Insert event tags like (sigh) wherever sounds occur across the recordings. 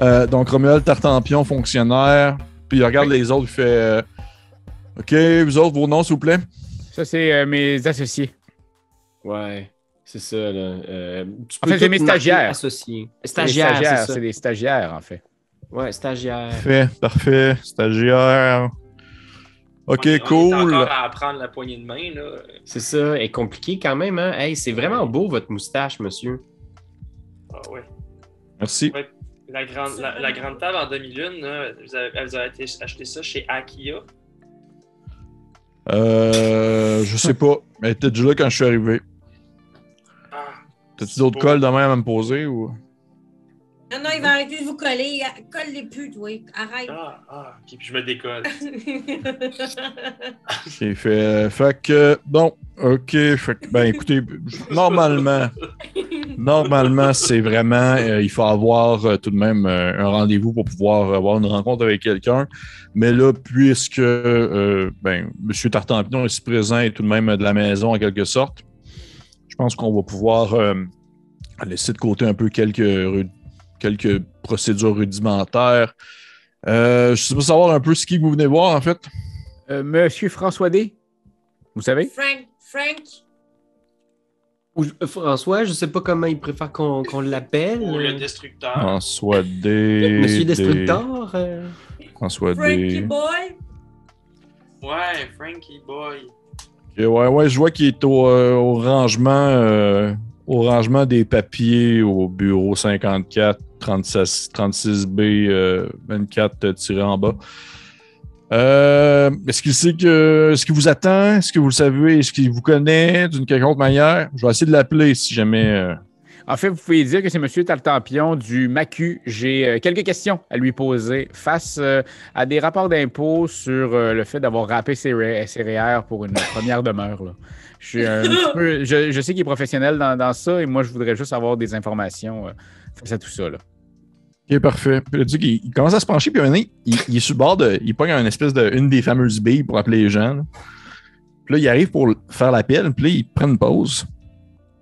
Euh, donc, Romuald Tartampion, fonctionnaire. Puis il regarde les autres, il fait euh, OK, vous autres, vos noms, s'il vous plaît? Ça, c'est euh, mes associés. Ouais, c'est ça. Là. Euh, tu En peux fait, c'est mes stagiaires. Associés. Stagiaires, c'est ça. c'est des stagiaires, en fait. Ouais, stagiaires. Parfait, parfait. Stagiaire. OK, On On est cool. encore à apprendre la poignée de main, là. C'est ça, est compliqué quand même. Hein? Hey, c'est vraiment beau votre moustache, monsieur. Ah ouais. Merci. La grande, la, la grande table en demi-lune, là, vous avez, vous avez été acheté ça chez Akia. Euh, je sais pas. Mais elle était déjà là quand je suis arrivé. Ah, T'as-tu d'autres cols de même à me poser ou? Non, non, il va arrêter de vous coller. Colle les putes, oui. Arrête. ah, ah, ok, puis je me décolle. (laughs) J'ai fait. Fait que. Bon, OK. Fait que, ben écoutez, normalement. Normalement, c'est vraiment. euh, il faut avoir euh, tout de même euh, un rendez-vous pour pouvoir avoir une rencontre avec quelqu'un. Mais là, puisque euh, ben, M. Tartampion est ici présent et tout de même de la maison en quelque sorte, je pense qu'on va pouvoir euh, laisser de côté un peu quelques, quelques procédures rudimentaires. Euh, je sais pas savoir un peu ce qui vous venez voir en fait. Euh, Monsieur François D, vous savez? Frank, Frank? Ou- euh, François, je sais pas comment il préfère qu'on qu'on l'appelle. Ou le destructeur. François D. Monsieur D- Destructor. euh, François Frankie D. boy? Ouais, Frankie Boy. Ouais, ouais, je vois qu'il est au, euh, au rangement euh, au rangement des papiers au bureau 54 36, 36B euh, 24 tiré en bas. Euh, est-ce qu'il sait que est-ce qu'il vous attend? Est-ce que vous le savez? Est-ce qu'il vous connaît d'une quelconque manière? Je vais essayer de l'appeler si jamais. euh, En fait, vous pouvez dire que c'est Monsieur Tartampion du MACU. J'ai euh, quelques questions à lui poser face euh, à des rapports d'impôts sur euh, le fait d'avoir râpé ses, REER pour une (laughs) première demeure. là. Je, suis un petit peu- je, je sais qu'il est professionnel dans, dans ça et moi, je voudrais juste avoir des informations euh, face à tout ça. Là. Ok, parfait. Puis sais qu'il il commence à se pencher, puis un moment donné, il, il est sur le bord de. Il pogne une espèce de. une des fameuses billes pour appeler les gens. là. Puis là, il arrive pour faire l'appel, puis là, il prend une pause.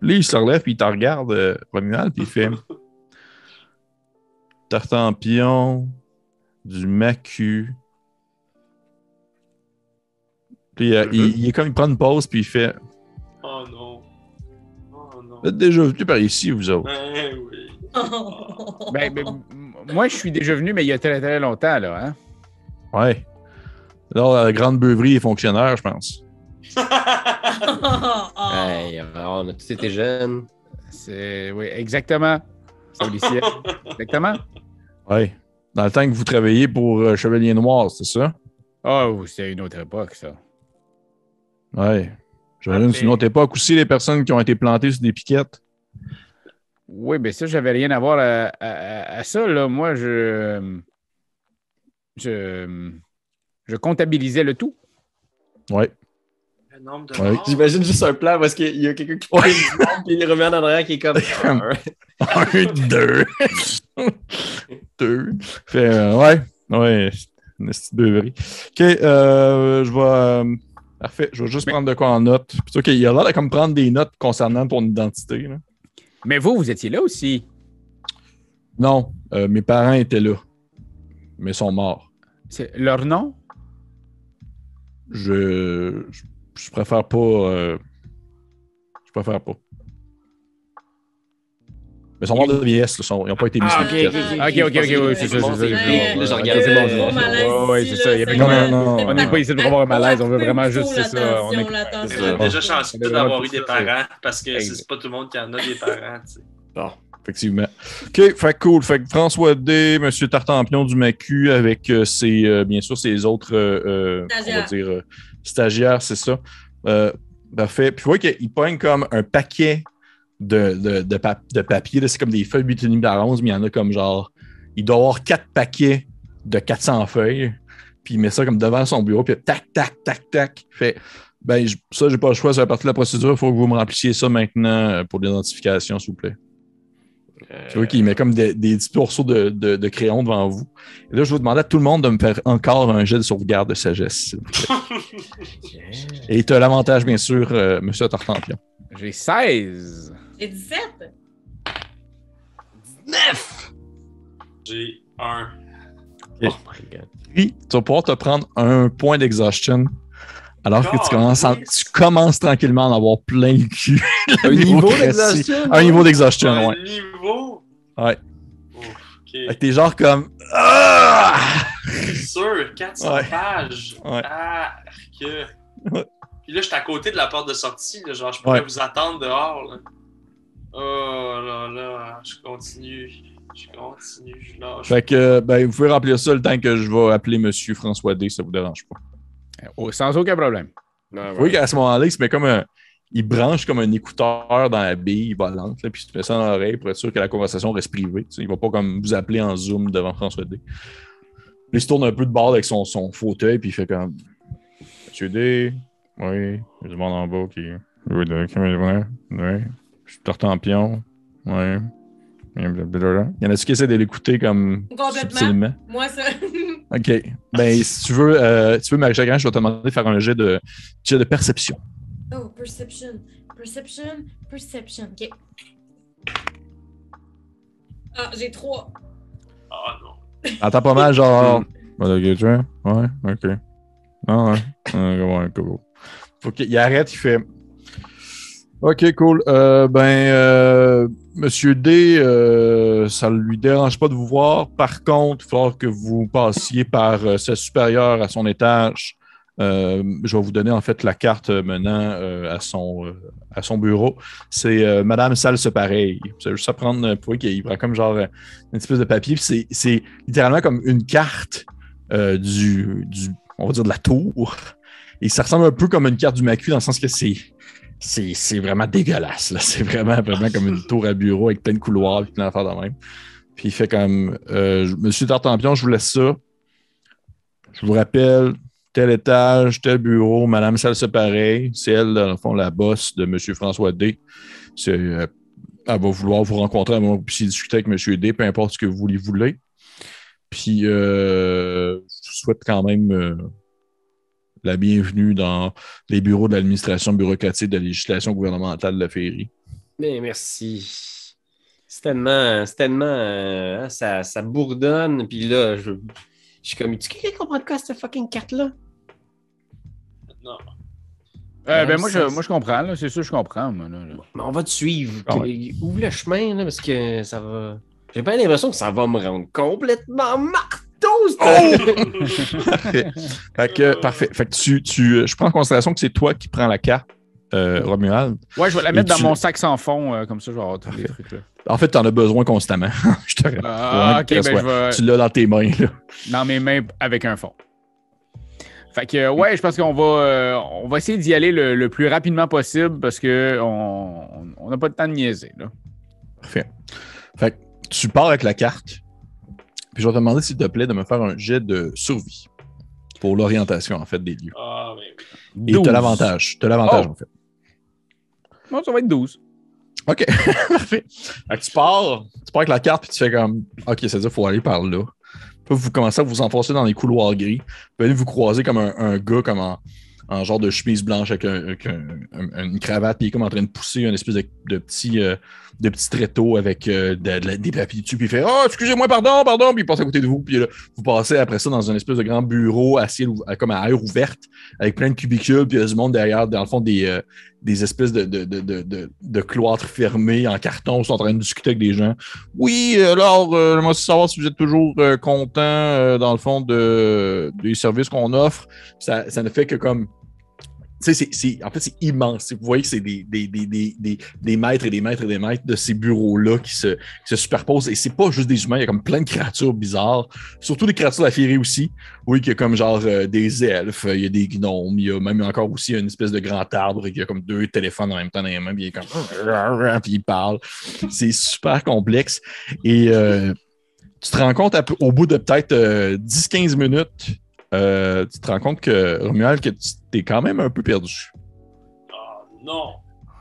Puis là, il se relève, puis il te regarde, euh, Romuald, puis il fait. Tartampion, du macu. Puis euh, il, il est comme il prend une pause, puis il fait. Oh non. Oh non. Vous êtes déjà venu par ici, vous autres. Ben oui. Ben, ben, moi, je suis déjà venu, mais il y a très, très longtemps. Là, hein? Ouais. Là, la grande beuverie est fonctionnaire, je pense. (laughs) Hey, on a tous été jeunes. C'est, oui, exactement. Exactement. Ouais. Dans le temps que vous travaillez pour euh, Chevalier Noir, c'est ça? Oh, c'est une autre époque, ça. Ouais. J'imagine que c'est une autre époque aussi, les personnes qui ont été plantées sur des piquettes. Oui, mais ça, j'avais rien à voir à, à- à ça. Là. Moi, je, je, je comptabilisais le tout. Ouais. Le nombre de Ouais. J'imagine juste un plan parce qu'il y a quelqu'un qui prend une bombe puis il revient en arrière qui est comme. (laughs) Un, deux. (laughs) deux. Fait, euh, ouais. Ouais. Une petite beuverie. OK. euh, je vais. euh, parfait. Je vais juste Mais- prendre de quoi en note. Puis, OK, il a l'air de comme prendre des notes concernant ton identité. là. Mais vous, vous étiez là aussi. Non, euh, mes parents étaient là. Mais sont morts. C'est leur nom? Je. Je, je préfère pas. euh, je préfère pas. Mais ils sont morts de vieillesse, ils n'ont pas été mis Ah, sur ok, une ok, piquette. ok. Ok, oui, c'est ça, je regarde, euh, c'est ça, il y avait- Non, non, non, on n'est pas ici pour avoir un malaise, on veut vraiment juste, c'est ça, on est- déjà chanceux d'avoir eu des parents parce que c'est pas tout le monde qui en a des parents. tu sais. Effectivement. OK, fait cool. Fait que François D, M. Tartampion du MACU avec euh, ses, euh, bien sûr, ses autres euh, on va Stagiaires. dire, stagiaires, c'est ça. Parfait. Puis, vous voyez qu'il pogne comme un paquet de, de, de, pap- de papier. C'est comme des feuilles 8,5 par 11, mais il y en a comme genre. Il doit avoir quatre paquets de 400 feuilles. Puis il met ça comme devant son bureau. Puis tac, tac, tac, tac. Fait. Ben, j- ça, j'ai pas le choix, ça fait partie de la procédure. Il faut que vous me remplissiez ça maintenant euh, pour l'identification, s'il vous plaît. Tu vois qu'il met comme des, des petits morceaux de, de, de crayon devant vous. Et là, je vous demande à tout le monde de me faire encore un jet de sauvegarde de sagesse. s'il vous plaît. (laughs) Et tu as l'avantage, bien sûr, euh, Monsieur Tartampion. J'ai 16. J'ai 17. J'ai un. Oh my god. Puis, tu vas pouvoir te prendre un point d'exhaustion. Alors que tu commences, en- oui. tu commences tranquillement à en avoir plein le cul. (laughs) Un niveau d'exhaustion? Un niveau d'exhaustion, Un ouais. niveau? Ouais. Fait que t'es genre comme. Ah! (laughs) Sûr, 400 Ouais. pages. Ouais. Ah, que. Puis là, je suis à côté de la porte de sortie. Là, genre, je pourrais Ouais. vous attendre dehors. Là. Oh là là, je continue. Je continue. Je lâche. Fait que, ben, vous pouvez remplir ça le temps que je vais appeler Monsieur François D, ça vous dérange pas. Oh, sans aucun problème. Ah, voyez qu'à ce moment-là, il se met comme un. Il branche comme un écouteur dans la bille volante, là, puis il se met ça dans l'oreille pour être sûr que la conversation reste privée. tu sais. Il va pas comme vous appeler en Zoom devant François D. Puis il se tourne un peu de bord avec son, son fauteuil, puis il fait comme Monsieur D, oui, il y a du monde en bas qui. Oui, oui. Je suis Tartampion, oui. Il y en a-tu qui essaient de l'écouter comme Complètement. subtilement? Moi, ça. (laughs) OK. Ben, si tu veux, euh, tu veux Marie-Jacques, je vais te demander de faire un jet de, jet de perception. oh, perception. Perception. Perception. OK. Ah, j'ai trois. Ah non. T'entends pas mal, genre. Voilà, ok, tu vois? Ouais, ok. Ah ouais. Ouais, ouais, cool. Faut qu'il arrête, il fait. Ok, cool. Euh, ben, euh, Monsieur D, euh, ça ne lui dérange pas de vous voir. Par contre, il va que vous passiez par sa supérieure à son étage. Je vais vous donner en fait la carte menant à, son, bureau. C'est Madame Salse Pareil. Avez juste à prendre, voyez qu'il prend comme genre une espèce de papier. C'est c'est littéralement comme une carte du, du, on va dire, de la tour. Et ça ressemble un peu comme une carte du Macu dans le sens que c'est c'est vraiment dégueulasse. C'est vraiment, vraiment comme une tour à bureau avec plein de couloirs et plein d'affaires de même. Puis il fait comme euh, Monsieur Tartampion, je vous laisse ça. Je vous rappelle, tel étage, tel bureau, Madame Salsa pareil. C'est elle, dans le fond, la boss de Monsieur François D. Euh, elle va vouloir vous rencontrer vous puissiez discuter avec Monsieur D, peu importe ce que vous lui voulez. Puis euh, je vous souhaite quand même euh, la bienvenue dans les bureaux de l'administration bureaucratique de la législation gouvernementale de la Féerie. Mais merci. C'est tellement. C'est tellement. euh, hein, ça, ça bourdonne. Puis là, je, je suis comme. Tu quelqu'un comprend de quoi cette fucking carte-là? Non. Euh, Ouais, ben, moi, je, moi, je comprends. là. C'est sûr, je comprends. moi, là, là. Mais on va te suivre. Ah ouais. Ouvre le chemin, là, parce que ça va. J'ai pas l'impression que ça va me rendre complètement cette- Fait que, parfait. Fait que tu, tu, je prends en considération que c'est toi qui prends la carte, euh, Romuald. Ouais, je vais la Et mettre dans tu- mon sac sans fond, euh, comme ça, je vais avoir tous les trucs là. En fait, tu en as besoin constamment. (laughs) je te rappelle. Ah, ok, que ben je vais Tu l'as dans tes mains. Là. dans mes mains avec un fond. Fait que, euh, ouais, je pense qu'on va, euh, on va essayer d'y aller le, le plus rapidement possible parce que on on n'a pas le temps de niaiser. Là. Parfait. Fait que tu pars avec la carte. Puis je vais te demander, s'il te plaît, de me faire un jet de survie pour l'orientation, en fait, des lieux. Ah, mais oui. Et tu 12. as l'avantage. Tu as l'avantage, Oh. en fait. Non, ça va être 12. OK. (laughs) Parfait. Fait que tu pars, tu pars avec la carte, puis tu fais comme OK, c'est-à-dire qu'il faut aller par là. Puis vous commencez à vous enfoncer dans les couloirs gris. Puis là, vous croisez comme un, un gars comme en, en genre de chemise blanche avec, un- avec un- un- une cravate, puis il est comme en train de pousser une espèce de, petit, euh, de petit tréteau avec euh, des papiers dessus, puis il fait Oh, excusez-moi, pardon, pardon, puis il passe à côté de vous, puis là, vous passez après ça dans un espèce de grand bureau à- comme à air ouverte, avec plein de cubicules, puis il y a du monde derrière, dans le fond, des, euh, des espèces de, cloîtres fermés en carton, sont en train de discuter avec des gens. Oui, alors, euh, j'aimerais savoir si vous êtes toujours euh, content, euh, dans le fond, de, des services qu'on offre. Ça, ça ne fait que comme. En fait, c'est immense. Vous voyez que c'est des, mètres et des mètres et des mètres de ces bureaux-là qui se, superposent. Et c'est pas juste des humains, il y a comme plein de créatures bizarres. Surtout des créatures féerie aussi. Oui, qu'il y a comme genre euh, des elfes, il y a des gnomes, il y a même encore aussi une espèce de grand arbre qui a comme deux téléphones en même temps dans les mains, puis il comme (laughs) il parle. C'est super complexe. Et euh, tu te rends compte au bout de peut-être euh, 10-15 minutes, euh, tu te rends compte que Romuald, que tu t'es quand même un peu perdu. Ah, non.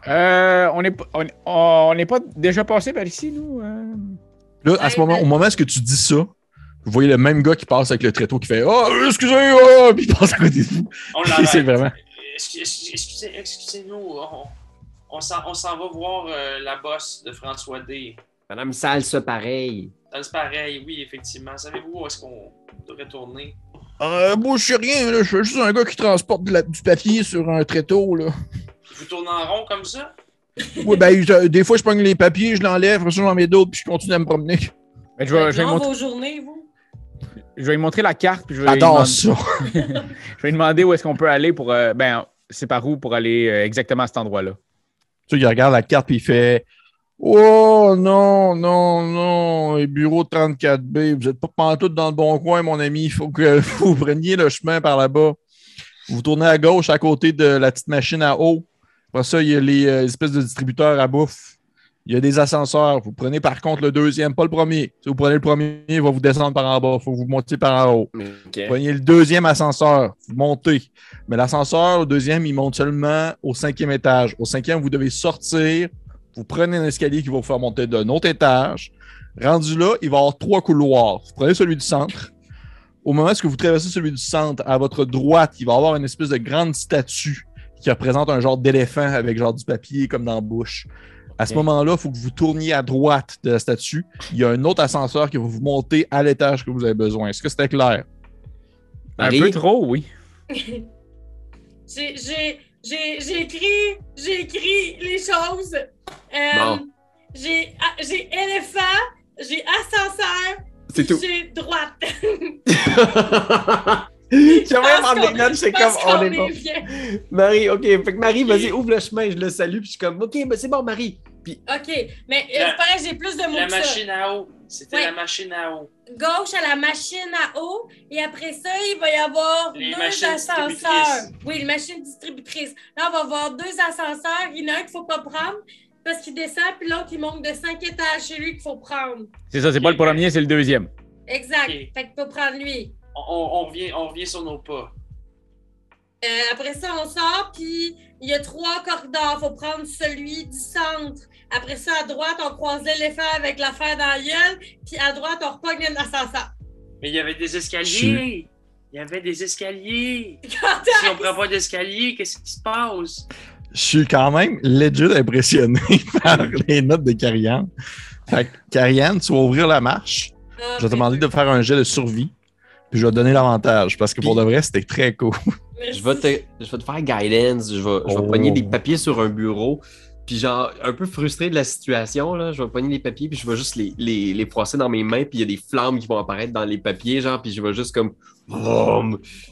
Euh, on n'est pas- on, on n'est pas déjà passé par ici, nous? euh? Là, à ce moment, ben- au moment où que tu dis ça, vous voyez le même gars qui passe avec le tréteau qui fait Oh, excusez, oh! puis il passe à côté de vous. On (laughs) c'est vraiment. Excusez- Excusez- Excusez-nous, on, on s'en va voir euh, la boss de François D. Madame Salle, ça pareil. C'est pareil, oui, effectivement. Savez-vous où est-ce qu'on devrait tourner? Euh, moi, je sais rien, là. Je suis juste un gars qui transporte de la- du papier sur un tréteau, là. Vous tournez en rond comme ça? Ouais, ben, je- des fois, je pogne les papiers, je l'enlève, après ça, j'en mets d'autres, puis je continue à me promener. Mais je, vais, je, vais lui Dans montrer, vos journées, vous. je vais lui montrer la carte, puis je vais, lui J'adore demander, ça. (laughs) (laughs) je vais lui demander où est-ce qu'on peut aller pour. euh, ben, c'est par où pour aller euh, exactement à cet endroit-là. Tu sais, il regarde la carte, puis il fait Oh non, non, non, les bureaux 34B, vous n'êtes pas pantoute dans le bon coin, mon ami. Il faut que (laughs) vous preniez le chemin par là-bas. Vous tournez à gauche, à côté de la petite machine à eau. Après ça, il y a les euh, espèces de distributeurs à bouffe. Il y a des ascenseurs. Vous prenez par contre le deuxième, pas le premier. Si vous prenez le premier, il va vous descendre par en bas. Il faut que vous montiez par en haut. Ok. Prenez le deuxième ascenseur, vous montez. Mais l'ascenseur, le deuxième, il monte seulement au cinquième étage. Au cinquième, vous devez sortir. Vous prenez un escalier qui va vous faire monter d'un autre étage. Rendu là, il va y avoir trois couloirs. Vous prenez celui du centre. Au moment où vous traversez celui du centre, à votre droite, il va y avoir une espèce de grande statue qui représente un genre d'éléphant avec genre du papier comme dans la bouche. À ce moment-là, il faut que vous tourniez à droite de la statue. Il y a un autre ascenseur qui va vous monter à l'étage que vous avez besoin. Est-ce que c'était clair? Un peu trop, oui. (laughs) J'ai j'ai- écrit, j'ai écrit les choses. Euh, Bon. J'ai ah, j'ai éléphant, j'ai ascenseur, C'est tout. j'ai droite. (laughs) Même prendre des notes, c'est comme pense on qu'on est bon. Marie, ok. Fait que Marie, vas-y, ouvre le chemin, je le salue, puis je suis comme, ok, ben c'est bon, Marie. Puis, OK, mais euh, c'est pareil, j'ai plus de mots La que ça. machine à eau. C'était Ouais. la machine à eau. Gauche à la machine à eau, et après ça, il va y avoir Les deux machines ascenseurs. Oui, les machines distributrices. Là, on va avoir deux ascenseurs. Il y en a un qu'il faut pas prendre parce qu'il descend, puis l'autre, il monte de cinq étages chez lui qu'il faut prendre. C'est ça, c'est pas le premier, c'est le deuxième. Exact. Fait qu'il faut prendre lui. On, revient, on revient sur nos pas. Euh, après ça, on sort, puis il y a trois corridors. faut prendre celui du centre. Après ça, à droite, on croise l'éléphant avec l'affaire dans la gueule, puis à droite, on repogne un ascenseur. Mais il y avait des escaliers. Il y avait des escaliers. Quand Si on prend pas d'escalier, qu'est-ce qui se passe? Je suis quand même legit impressionné (laughs) par les notes de Carianne. Fait que, Carianne, tu vas ouvrir la marche. Ah, Je vais te demander de faire un jet de survie. Puis je vais te donner l'avantage parce que pour de vrai, c'était très cool. je vais, te, je vais te faire guidance, je vais, je vais Oh. pogner des papiers sur un bureau, puis genre, un peu frustré de la situation, là, je vais pogner les papiers, puis je vais juste les, les, les froisser dans mes mains, puis il y a des flammes qui vont apparaître dans les papiers, genre, puis je vais juste comme,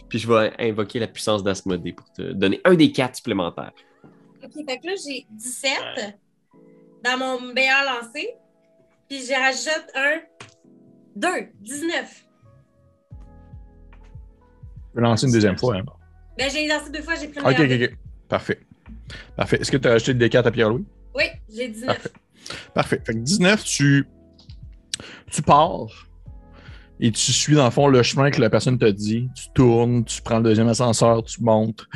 puis je vais invoquer la puissance d'Asmodée pour te donner un des quatre supplémentaires. OK, fait que là, j'ai 17 Ouais. dans mon meilleur lancé. Puis j'y rajoute un 2, 19. Je vais lancer une deuxième fois. hein. Ben, j'ai lancé deux fois, j'ai pris le Ok, ok, ok. Parfait. Parfait. Est-ce que tu as acheté le D4 à Pierre-Louis? Oui, j'ai 19. Parfait. Parfait. Fait que 19, tu, tu pars et tu suis dans le fond le chemin que la personne t'a dit. Tu tournes, tu prends le deuxième ascenseur, tu montes,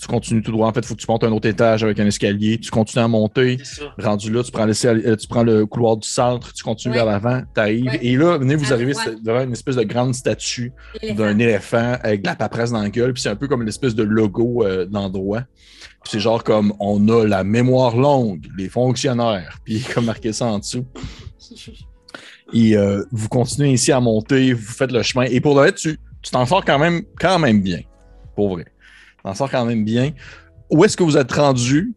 tu continues tout droit. En fait, il faut que tu montes un autre étage avec un escalier. Tu continues à monter. Rendu là, tu prends, l'escalier- euh, tu prends le couloir du centre, tu continues Ouais. vers l'avant, tu arrives. Ouais. Et là, venez, vous arrivez devant une espèce de grande statue d'un éléphant avec de la paperasse dans la gueule. Puis c'est un peu comme l'espèce de logo euh, de l'endroit. Puis c'est genre comme on a la mémoire longue, les fonctionnaires. Puis comme marqué ça en dessous. (laughs) Et euh, vous continuez ici à monter, vous faites le chemin. Et pour le vrai, tu tu t'en sors quand même, quand même bien. Pour vrai. T'en sors quand même bien. Où est-ce que vous êtes rendu?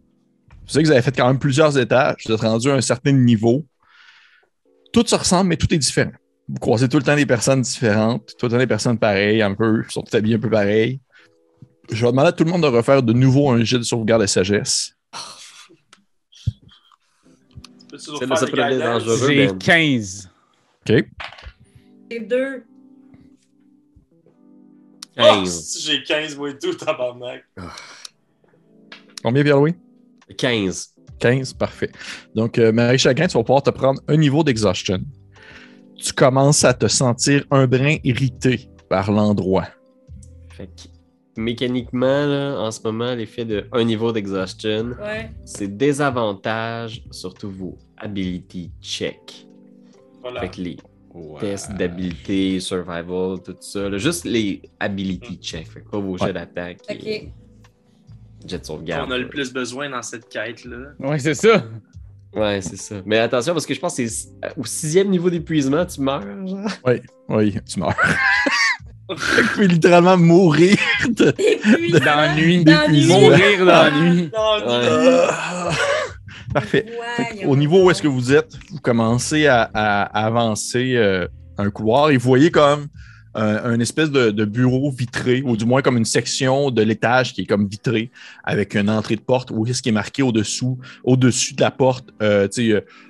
Vous savez que vous avez fait quand même plusieurs étages. Vous êtes rendu à un certain niveau. Tout se ressemble, mais tout est différent. Vous croisez tout le temps des personnes différentes, tout le temps des personnes pareilles, un peu, sont tout habillés un peu pareil. Je vais demander à tout le monde de refaire de nouveau un jet de sauvegarde de sagesse. C'est. J'ai Ben. 15. OK? J'ai deux. 15. Oh, si j'ai 15, moi et tout, tabarnak. Combien, Pierre-Louis? 15. 15, parfait. Donc, euh, Marie Chagrin, tu vas pouvoir te prendre un niveau d'exhaustion. Tu commences à te sentir un brin irrité par l'endroit. Fait que, mécaniquement, là, en ce moment, l'effet de un niveau d'exhaustion, Ouais. c'est désavantage sur tous vos ability check. Voilà. Fait que les tests d'habilité, survival, tout ça, là, juste les ability check, fait pas vos jets d'attaque et OK. jets de sauvegarde. On a le plus besoin dans cette quête-là. Ouais, c'est ça. Ouais, c'est ça. Mais attention, parce que je pense que c'est au sixième niveau d'épuisement, tu meurs, genre. Oui, tu meurs. (laughs) tu peux littéralement mourir de. Et puis, D'ennui. D'ennui. Mourir d'ennui. Ouais. Parfait. Fait que Au niveau où est-ce que vous êtes, vous commencez à, à avancer euh, un couloir et vous voyez comme euh, un espèce de, de bureau vitré, ou du moins comme une section de l'étage qui est comme vitrée, avec une entrée de porte où est-ce qui est marqué au-dessous, au-dessus de la porte, euh,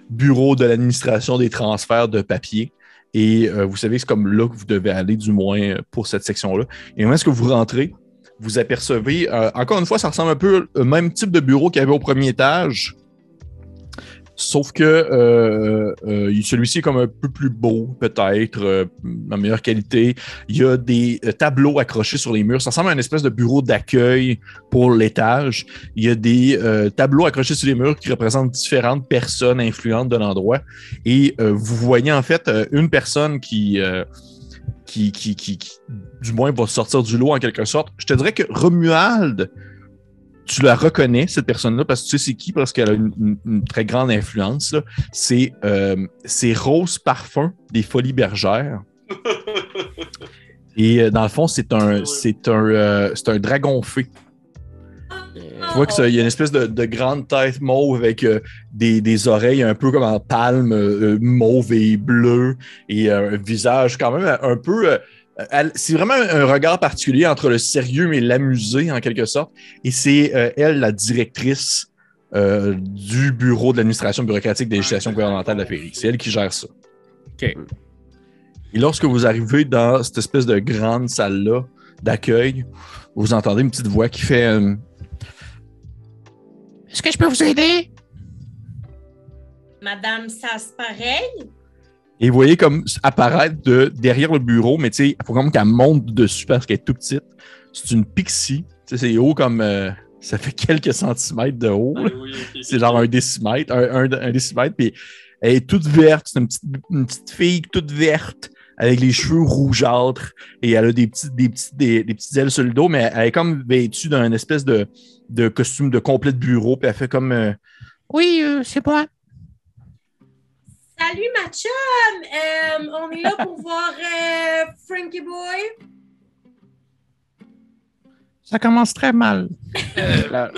bureau de l'administration des transferts de papier. Et vous savez, c'est comme là que vous devez aller, du moins pour cette section-là. Et moment est-ce que vous rentrez, vous apercevez, encore une fois, ça ressemble un peu au même type de bureau qu'il y avait au premier étage. Sauf que euh, euh, celui-ci est comme un peu plus beau, peut-être, euh, meilleure qualité. Il y a des euh, tableaux accrochés sur les murs. Ça ressemble à une espèce de bureau d'accueil pour l'étage. Il y a des euh, tableaux accrochés sur les murs qui représentent différentes personnes influentes de l'endroit. Et euh, vous voyez en fait euh, une personne qui, euh, qui, qui, qui, qui, du moins, va sortir du lot en quelque sorte. Je te dirais que Romuald, tu la reconnais, cette personne-là, parce que tu sais c'est qui, parce qu'elle a une, une- une très grande influence. C'est euh, c'est Rose Parfum des Folies Bergères. Et euh, dans le fond, c'est un, c'est un, euh, c'est un dragon fée. Tu vois qu'il y a une espèce de, de grande tête mauve avec euh, des, des oreilles un peu comme en palme, euh, mauve et bleu, et euh, un visage quand même un peu. Euh, c'est vraiment un regard particulier entre le sérieux et l'amusé, en quelque sorte. Et c'est euh, elle, la directrice euh, du bureau de l'administration bureaucratique des législations gouvernementales de la Féerie. C'est elle qui gère ça. OK. Et lorsque vous arrivez dans cette espèce de grande salle-là d'accueil, vous entendez une petite voix qui fait euh, Est-ce que je peux vous aider? Madame pareil? Et vous voyez comme apparaître de derrière le bureau, mais tu sais, il faut comme qu'elle monte dessus parce qu'elle est tout petite. C'est une pixie. Tu sais, c'est haut comme. euh, ça fait (laughs) quelques centimètres de haut. Ah oui, C'est genre un décimètre, un, un- un décimètre, puis elle est toute verte. C'est une petite, une petite fille toute verte avec les cheveux rougeâtres et elle a des petites, des petites, des, des petites ailes sur le dos, mais elle est comme vêtue d'un espèce de, de costume de complet de bureau, puis elle fait comme euh, Oui, euh, c'est moi. Salut, ma chum! Euh, on est là pour voir euh, Frankie Boy. Ça commence très mal. Là,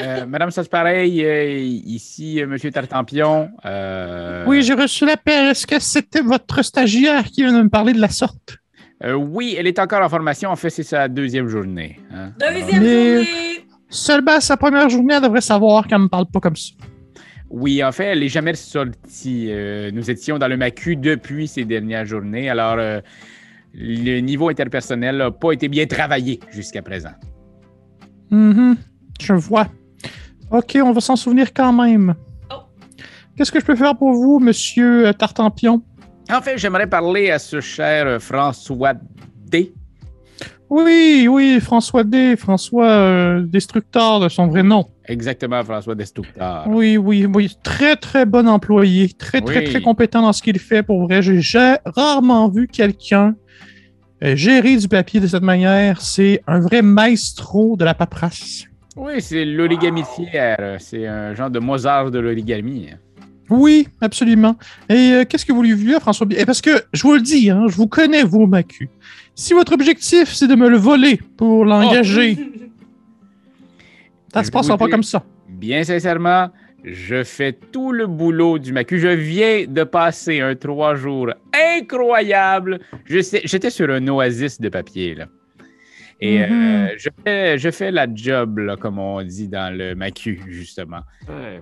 euh, Madame Saspareil, euh, ici, euh, Monsieur Tartampion. euh, Oui, j'ai reçu l'appel. Est-ce que c'était votre stagiaire qui vient de me parler de la sorte? euh, oui, elle est encore en formation. En fait, c'est sa deuxième journée. hein. Deuxième journée. Seulement sa première journée, elle devrait savoir qu'elle me parle pas comme ça. Oui, en fait, elle n'est jamais sortie. Euh, nous étions dans le MACU depuis ces dernières journées. Alors, euh, le niveau interpersonnel n'a pas été bien travaillé jusqu'à présent. Mhm, je vois. OK, on va s'en souvenir quand même. Oh. Qu'est-ce que je peux faire pour vous, monsieur euh, Tartampion? En fait, j'aimerais parler à ce cher François. Oui, oui, François D. François euh, Destructeur de son vrai nom. Exactement, François Destructeur. Oui, oui, oui. Très, très bon employé. Très, très, Oui. très compétent dans ce qu'il fait. Pour vrai, j'ai ja- rarement vu quelqu'un euh, gérer du papier de cette manière. C'est un vrai maestro de la paperasse. Oui, c'est l'origami de fier. C'est un genre de Mozart de l'origami. Oui, absolument. Et euh, qu'est-ce que vous lui voulez, François B? Eh, Parce que, je vous le dis, hein, je vous connais, vous, Macu. Si votre objectif, c'est de me le voler pour l'engager, ça se passera pas comme ça. Bien sincèrement, je fais tout le boulot du MACU. Je viens de passer un trois jours incroyable. Je sais- J'étais sur un oasis de papier, là. Et Mhm. euh, je, fais, je fais la job, là, comme on dit dans le MACU, justement. Ouais.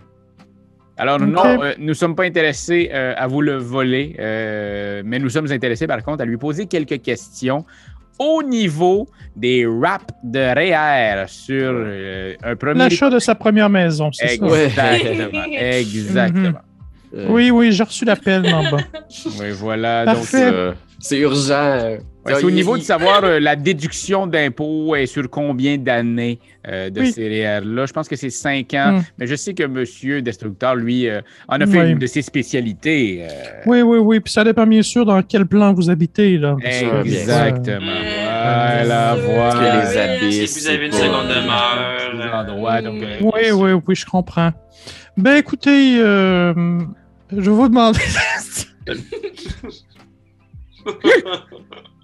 Alors, non, euh, nous ne sommes pas intéressés euh, à vous le voler, euh, mais nous sommes intéressés, par contre, à lui poser quelques questions au niveau des raps de REER sur euh, un premier... L'achat de sa première maison, c'est ça. Exactement. (laughs) Exactement. Euh, Oui, oui, j'ai reçu l'appel en bas. Oui, voilà. Donc, Parfait. euh, c'est urgent. ouais, c'est au niveau de savoir euh, la déduction d'impôts et sur combien d'années euh, de Oui. ces REER-là. Je pense que c'est cinq ans, Mm. mais je sais que M. Destructeur, lui, euh, en a fait Oui. une de ses spécialités. euh, Oui, oui, oui. Puis ça dépend bien sûr dans quel plan vous habitez. Là. Exactement. Voix. Que les abysses. Si vous avez une seconde demeure. Donc, Oui, oui, oui, je comprends. Ben écoutez, euh, je vais vous demander. (laughs) (laughs)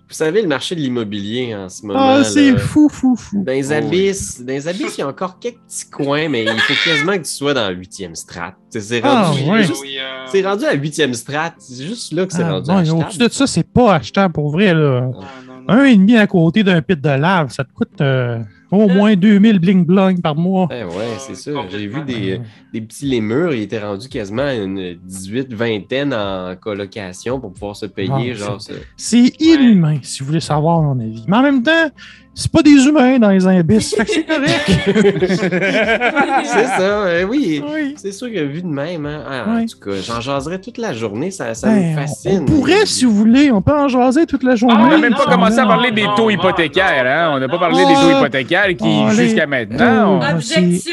Vous savez, le marché de l'immobilier en ce moment. Ah, c'est fou, fou, fou. Dans les Oh, abysses, dans les abysses, il y a encore quelques petits coins, mais il faut quasiment que tu sois dans le 8e strat. C'est Ah, rendu, ouais. juste- oui, euh, c'est rendu à 8e strat. C'est juste là que c'est Ah, rendu non, achetable. au-dessus de ça, c'est pas achetable pour vrai. Là. ah, non, non. Un et demi à côté d'un pit de lave, ça te coûte euh, au moins 2000 bling bling par mois. Eh ouais, c'est ça. J'ai vu des, des petits lémurs, ils étaient rendus quasiment à une 18 vingtaine en colocation pour pouvoir se payer. Ah, genre. C'est inhumain, si vous voulez savoir mon avis. Mais en même temps, c'est pas des humains dans les abysses, fait que c'est correct. (laughs) c'est ça, euh, oui. oui. C'est sûr que vu de même, hein, ah, en tout cas, j'en jaserais toute la journée, ça, ça Ben, me fascine. on pourrait, si vous voulez, on peut en jaser toute la journée. On n'a Ah, même pas non, commencé à non, parler des taux non, hypothécaires, non, hein? On n'a pas non. parlé des taux Oh, hypothécaires qui, oh, jusqu'à maintenant, on- taux. Objection!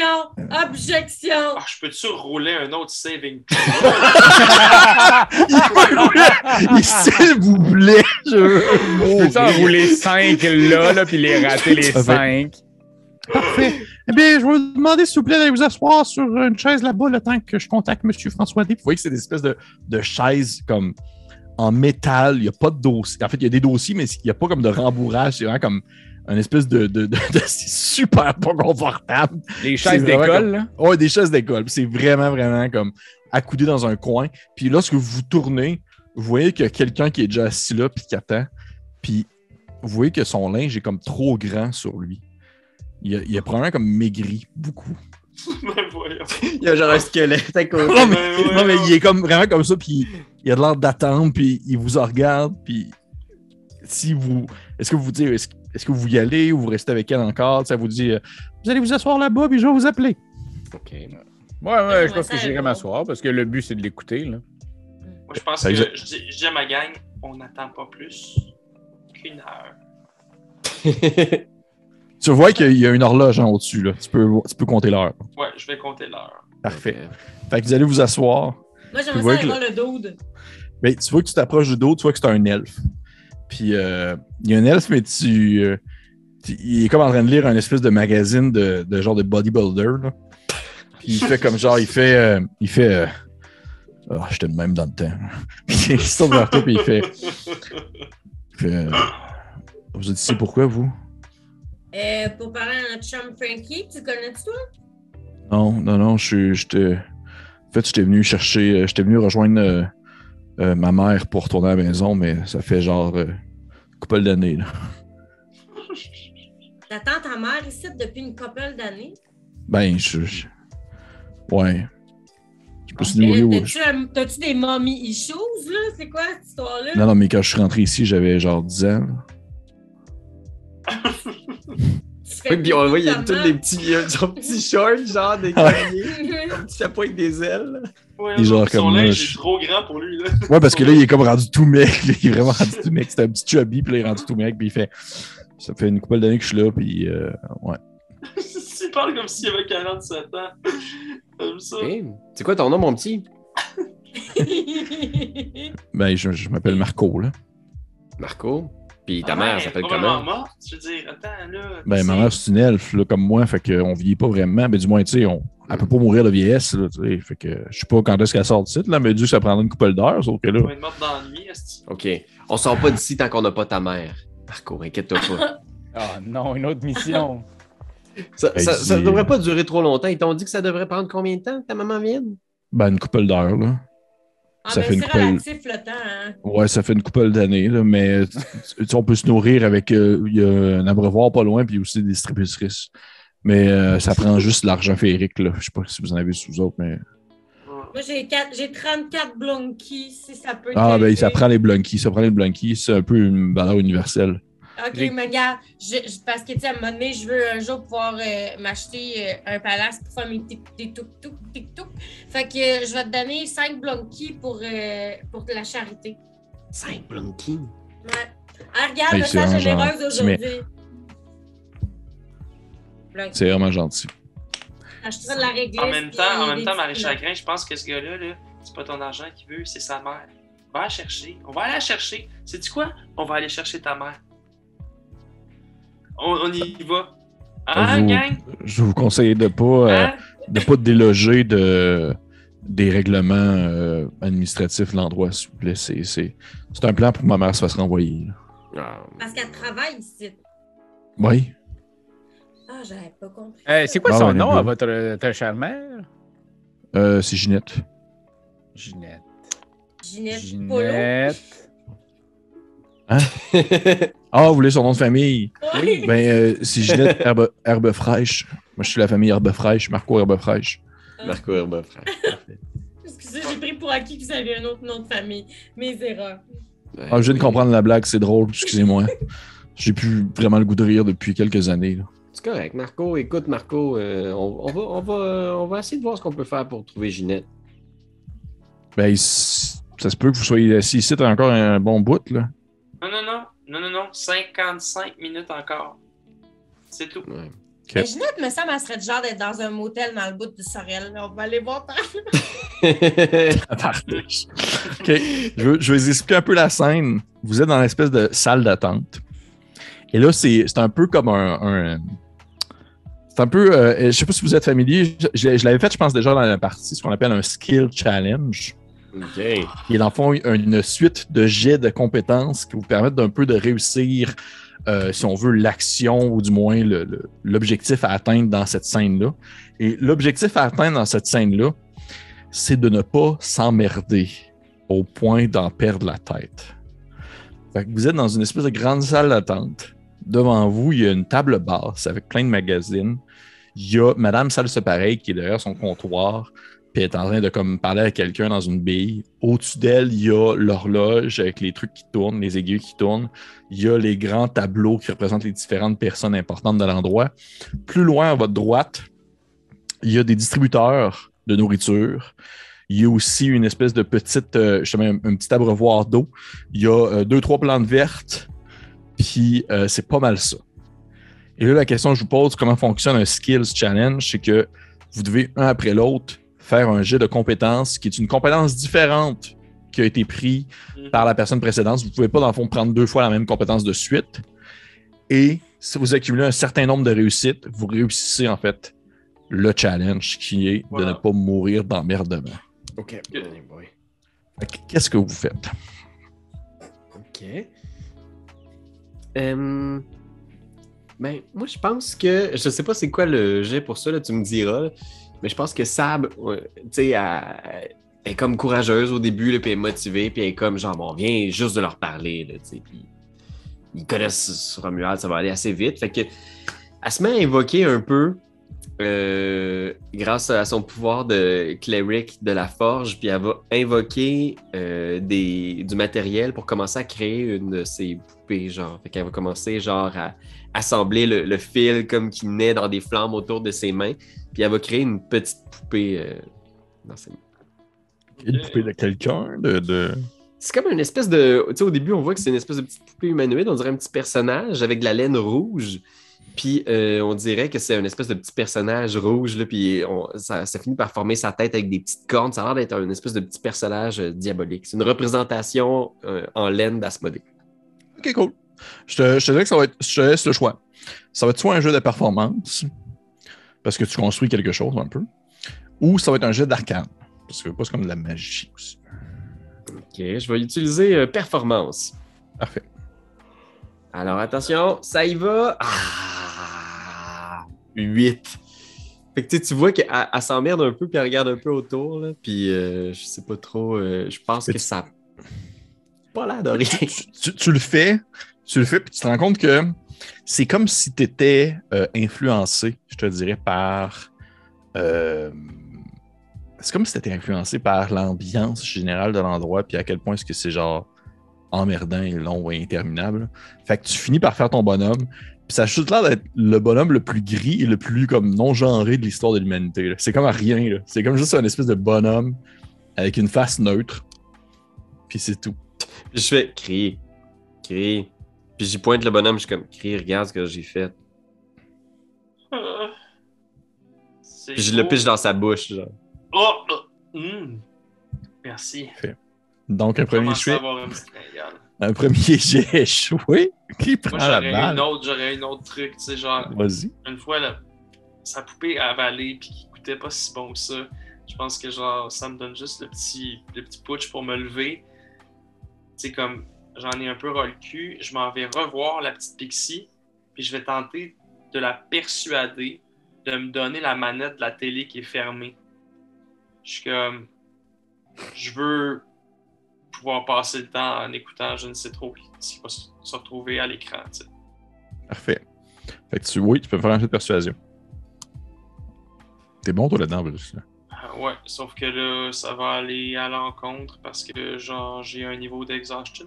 Objection! Ah, je peux-tu rouler un autre saving S'il vous plaît, je Je peux en rouler 5 là, là, puis les rater les Ah, 5. Parfait. Eh bien, je vais vous demander, s'il vous plaît, d'aller vous asseoir sur une chaise là-bas le temps que je contacte M. François D. Vous voyez que c'est des espèces de, de chaises comme en métal. Il n'y a pas de dossier. En fait, il y a des dossiers, mais il n'y a pas comme de rembourrage. C'est vraiment comme une espèce de. de, de- de- c'est super pas confortable. C'est chaises d'école, là? Ouais, des chaises d'école. C'est vraiment, vraiment comme accoudé dans un coin. Puis lorsque vous vous tournez, vous voyez qu'il y a quelqu'un qui est déjà assis là puis qui attend. Puis vous voyez que son linge est comme trop grand sur lui. Il a, il a probablement comme maigri beaucoup. (laughs) Ben voyons. (laughs) Il y a genre un squelette à côté. Non, mais, non, il est comme vraiment comme ça, puis il a de l'air d'attendre, puis il vous en regarde, puis si vous. Est-ce que vous dites, est-ce, est-ce que vous y allez ou vous restez avec elle encore? Ça vous dit, euh, Vous allez vous asseoir là-bas, puis je vais vous appeler. Ok. Ouais, ouais, je pense que j'irai bon. m'asseoir parce que le but, c'est de l'écouter, là. Moi, je pense Ça que je dis à ma gang, on n'attend pas plus qu'une heure. (laughs) tu vois qu'il y a une horloge en au-dessus, là. Tu peux, tu peux compter l'heure. Ouais, je vais compter l'heure. Parfait. Fait que vous allez vous asseoir. Moi, j'aimerais vois ça voir le dude. Mais tu vois que tu t'approches du dos, tu vois que c'est un elfe. Puis euh, il y a un elfe, mais tu, euh, tu- Il est comme en train de lire un espèce de magazine de, de genre de bodybuilder. Là. Puis il fait comme genre, il fait. euh, il fait. euh, Ah, j'étais le même dans le temps. (laughs) Il se tourne vers toi, puis il fait. Vous êtes ici pourquoi, vous? Euh, pour parler à notre chum Frankie, tu connais-tu toi? Non, non, non, je suis-. En fait, j'étais venu chercher. euh, J'étais venu rejoindre euh, euh, ma mère pour retourner à la maison, mais ça fait genre une couple d'années. là. T'attends ta mère ici depuis une couple d'années? Ben, je. je- Ouais. Je peux se Euh, nourrir. ou- T'as-tu un- T'as-tu des mommy issues, là? C'est quoi cette histoire-là? Non, non, mais quand je suis rentré ici, j'avais genre 10 ans. Oui, puis on voit, il y a tous les petits, il y a son petit short, genre des cavaliers, son petit chapeau avec des ailes. Ouais, Et genre son linge je- est trop grand pour lui. Là. Ouais, parce que là, il est comme rendu tout mec. là. Il est vraiment rendu tout mec. C'était un petit chubby, puis là, il est rendu tout mec, puis il fait. Ça fait une couple d'années que je suis là, puis euh, ouais. (laughs) parle comme s'il avait 47 ans. (laughs) Comme ça. C'est quoi ton nom, mon petit? (laughs) Ben, je, je m'appelle Marco, là. Marco. Puis ta Ah, mère s'appelle comment? morte. Je veux dire, attends, là. Ben, ma c'est- mère, c'est une elfe, là, comme moi, fait qu'on vieillit pas vraiment. Mais du moins, tu sais, on... elle peut pas mourir de vieillesse, là, tu sais. Fait que je sais pas quand est-ce qu'elle sort de site, là, mais du coup, ça prendrait une couple d'heures, sauf que là. Elle va être morte d'ennui, Ok. On sort pas d'ici tant qu'on n'a pas ta mère. Marco, inquiète-toi pas. Ah non, une autre mission. (laughs) Ça, ça c'est- devrait pas durer trop longtemps. Ils t'ont dit que ça devrait prendre combien de temps que ta maman vienne? Ben, une couple d'heures, là. Ah, Ça ben, fait une c'est couple- relatif le temps, hein? Ouais, ça fait une couple d'années, là, mais tu sais, on peut se nourrir avec. euh, Il y a un abreuvoir pas loin, puis aussi des distributrices. Mais euh, ça prend juste l'argent féerique, là. Je sais pas si vous en avez sous vous autres, mais. Moi, j'ai quatre- j'ai 34 blunkies, si ça peut Ah, ben, ça prend les blunkies. Ça prend les blunkies. C'est un peu une valeur universelle. Ok, mais regarde, je, je- parce que, tu sais, à un moment donné, je veux un jour pouvoir euh, m'acheter euh, un palace pour faire mes tic- des tuk-tuk, tic-tuk. Fait que euh, je vais te donner 5 blunkies pour, euh, pour la charité. 5 Blunky. Ouais. Ah, regarde, Hey, c'est vraiment généreuse gentil, aujourd'hui. C'est vraiment gentil. De la réglisse. En même temps, en même temps, Marie Chagrin, je pense que ce gars-là, là, c'est pas ton argent qu'il veut, c'est sa mère. Va la chercher. On va aller la chercher. Sais-tu quoi? On va aller chercher ta mère. On, on y va. Ah, Vous- gang? Je vous conseille de pas, euh, Hein? de pas déloger de, des règlements euh, administratifs l'endroit, s'il vous plaît. C'est, c'est, c'est un plan pour que ma mère se fasse renvoyer. là. Ah, Parce qu'elle travaille ici. Oui. Ah, j'avais pas compris. Euh, c'est quoi Ah son ouais, nom bien. à votre, votre chère mère? Euh, c'est Ginette. Ginette. Ginette Polo. Ginette. (laughs) Ah, vous voulez son nom de famille? Oui. Ben, euh, c'est Ginette Herbe, Herbe Fraîche. Moi, je suis la famille Herbe Fraîche, Marco Herbe Fraîche. Marco Herba, frère. Parfait. Excusez, j'ai pris pour acquis que vous aviez un autre nom de famille. Mes erreurs. Ouais. Ah, je viens de comprendre la blague, c'est drôle, excusez-moi. J'ai plus vraiment le goût de rire depuis quelques années. là. C'est correct, Marco. Écoute, Marco, euh, on, on va, on, va, euh, on va essayer de voir ce qu'on peut faire pour trouver Ginette. Ben, ça se peut que vous soyez assis ici t'as encore un bon bout, là. Non, non, non. Non, non, non. 55 minutes encore. C'est tout. Ouais. Ok. Mais Ginette, me semble, elle serait du genre d'être dans un motel dans le bout du Sorel. On va aller voir par là. (laughs) (laughs) OK. Je, vais vous expliquer un peu la scène. Vous êtes dans l'espèce de salle d'attente. Et là, c'est c'est un peu comme un. un- c'est un peu. euh, je sais pas si vous êtes familier. Je, je- je l'avais fait, je pense, déjà dans la partie, ce qu'on appelle un skill challenge. OK. qui est dans le fond une suite de jets de compétences qui vous permettent d'un peu de réussir, euh, si on veut, l'action ou du moins l'objectif à atteindre dans cette scène-là. Et l'objectif à atteindre dans cette scène-là, c'est de ne pas s'emmerder au point d'en perdre la tête. Vous êtes dans une espèce de grande salle d'attente. Devant vous, il y a une table basse avec plein de magazines. Il y a Madame Salse Pareil qui est derrière son comptoir puis est en train de comme parler à quelqu'un dans une bille. Au-dessus d'elle, il y a l'horloge avec les trucs qui tournent, les aiguilles qui tournent. Il y a les grands tableaux qui représentent les différentes personnes importantes de l'endroit. Plus loin à votre droite, il y a des distributeurs de nourriture. Il y a aussi une espèce de petite, euh, justement, un, un petit abreuvoir d'eau. Il y a euh, deux, trois plantes vertes. Puis euh, c'est pas mal ça. Et là, la question que je vous pose, comment fonctionne un skills challenge, c'est que vous devez, un après l'autre, faire un jet de compétences qui est une compétence différente qui a été prise par la personne précédente. Vous ne pouvez pas, dans le fond, prendre deux fois la même compétence de suite. Et si vous accumulez un certain nombre de réussites, vous réussissez en fait le challenge qui est Voilà. de ne pas mourir d'emmerdement. OK. Qu'est-ce que vous faites? OK. Euh, ben, moi, je pense que. Je sais pas c'est quoi le jet pour ça, là, tu me diras. Mais je pense que Sab, tu sais, elle, est comme courageuse au début, puis elle est motivée, puis elle est comme genre, bon, on vient juste de leur parler, tu sais, puis ils connaissent Romuald, ça va aller assez vite. Fait que, elle se met à invoquer un peu, euh, grâce à son pouvoir de cleric de la forge, puis elle va invoquer euh, du matériel pour commencer à créer une de ses poupées, genre. Fait qu'elle va commencer, genre, à assembler le, le fil comme qui naît dans des flammes autour de ses mains, puis elle va créer une petite poupée euh, dans ses mains. Une poupée de quelqu'un? De, de... C'est comme une espèce de. Tu sais, au début, on voit que c'est une espèce de petite poupée humanoïde, on dirait un petit personnage avec de la laine rouge. Puis euh, on dirait que c'est une espèce de petit personnage rouge, là, puis on- ça, ça finit par former sa tête avec des petites cornes. Ça a l'air d'être une espèce de petit personnage euh, diabolique. C'est une représentation euh, en laine d'Asmodée. Ok, cool. Je te, je te dirais que ça va être. Je te laisse le choix. Ça va être soit un jeu de performance, parce que tu construis quelque chose un peu, ou ça va être un jeu d'arcane, parce que pas c'est comme de la magie aussi. Ok, je vais utiliser euh, performance. Parfait. Alors attention, ça y va. Ah! 8. Fait que tu vois qu'elle elle s'emmerde un peu, puis elle regarde un peu autour, là, puis euh, je sais pas trop, euh, je pense que tu- ça pas l'air de rien. (laughs) tu, tu- tu le fais, tu le fais, puis tu te rends compte que c'est comme si tu étais influencé, je te dirais, par. euh, c'est comme si tu influencé par l'ambiance générale de l'endroit, puis à quel point est-ce que c'est genre emmerdant et long et interminable. Fait que tu finis par faire ton bonhomme, puis ça a juste l'air d'être le bonhomme le plus gris et le plus comme non-genré de l'histoire de l'humanité. C'est comme à rien, c'est comme juste un espèce de bonhomme avec une face neutre, puis c'est tout. Je fais crier, crier. Puis j'y pointe le bonhomme, je suis comme crier, regarde ce que j'ai fait. C'est Puis je le piche dans sa bouche, genre. Oh! oh, hum. Merci. Donc, un premier fringale. un premier (laughs) jet échoué. Qui prend Moi, la j'aurais une autre, j'aurais une autre truc, tu sais, genre, Vas-y. une fois, là, sa poupée a avalé puis qui coûtait pas si bon que ça. Je pense que, genre, ça me donne juste le petit, le petit putsch pour me lever. Tu sais, comme, j'en ai un peu ras le cul, je m'en vais revoir la petite Pixie, puis je vais tenter de la persuader de me donner la manette de la télé qui est fermée. Je suis comme, je veux pouvoir passer le temps en écoutant je ne sais trop qui va se retrouver à l'écran, tu sais. Parfait. Fait que tu, oui, tu peux faire un jet de persuasion. T'es bon, toi, là-dedans, là. Ah, Ouais, sauf que là, ça va aller à l'encontre parce que, genre, j'ai un niveau d'exhaustion.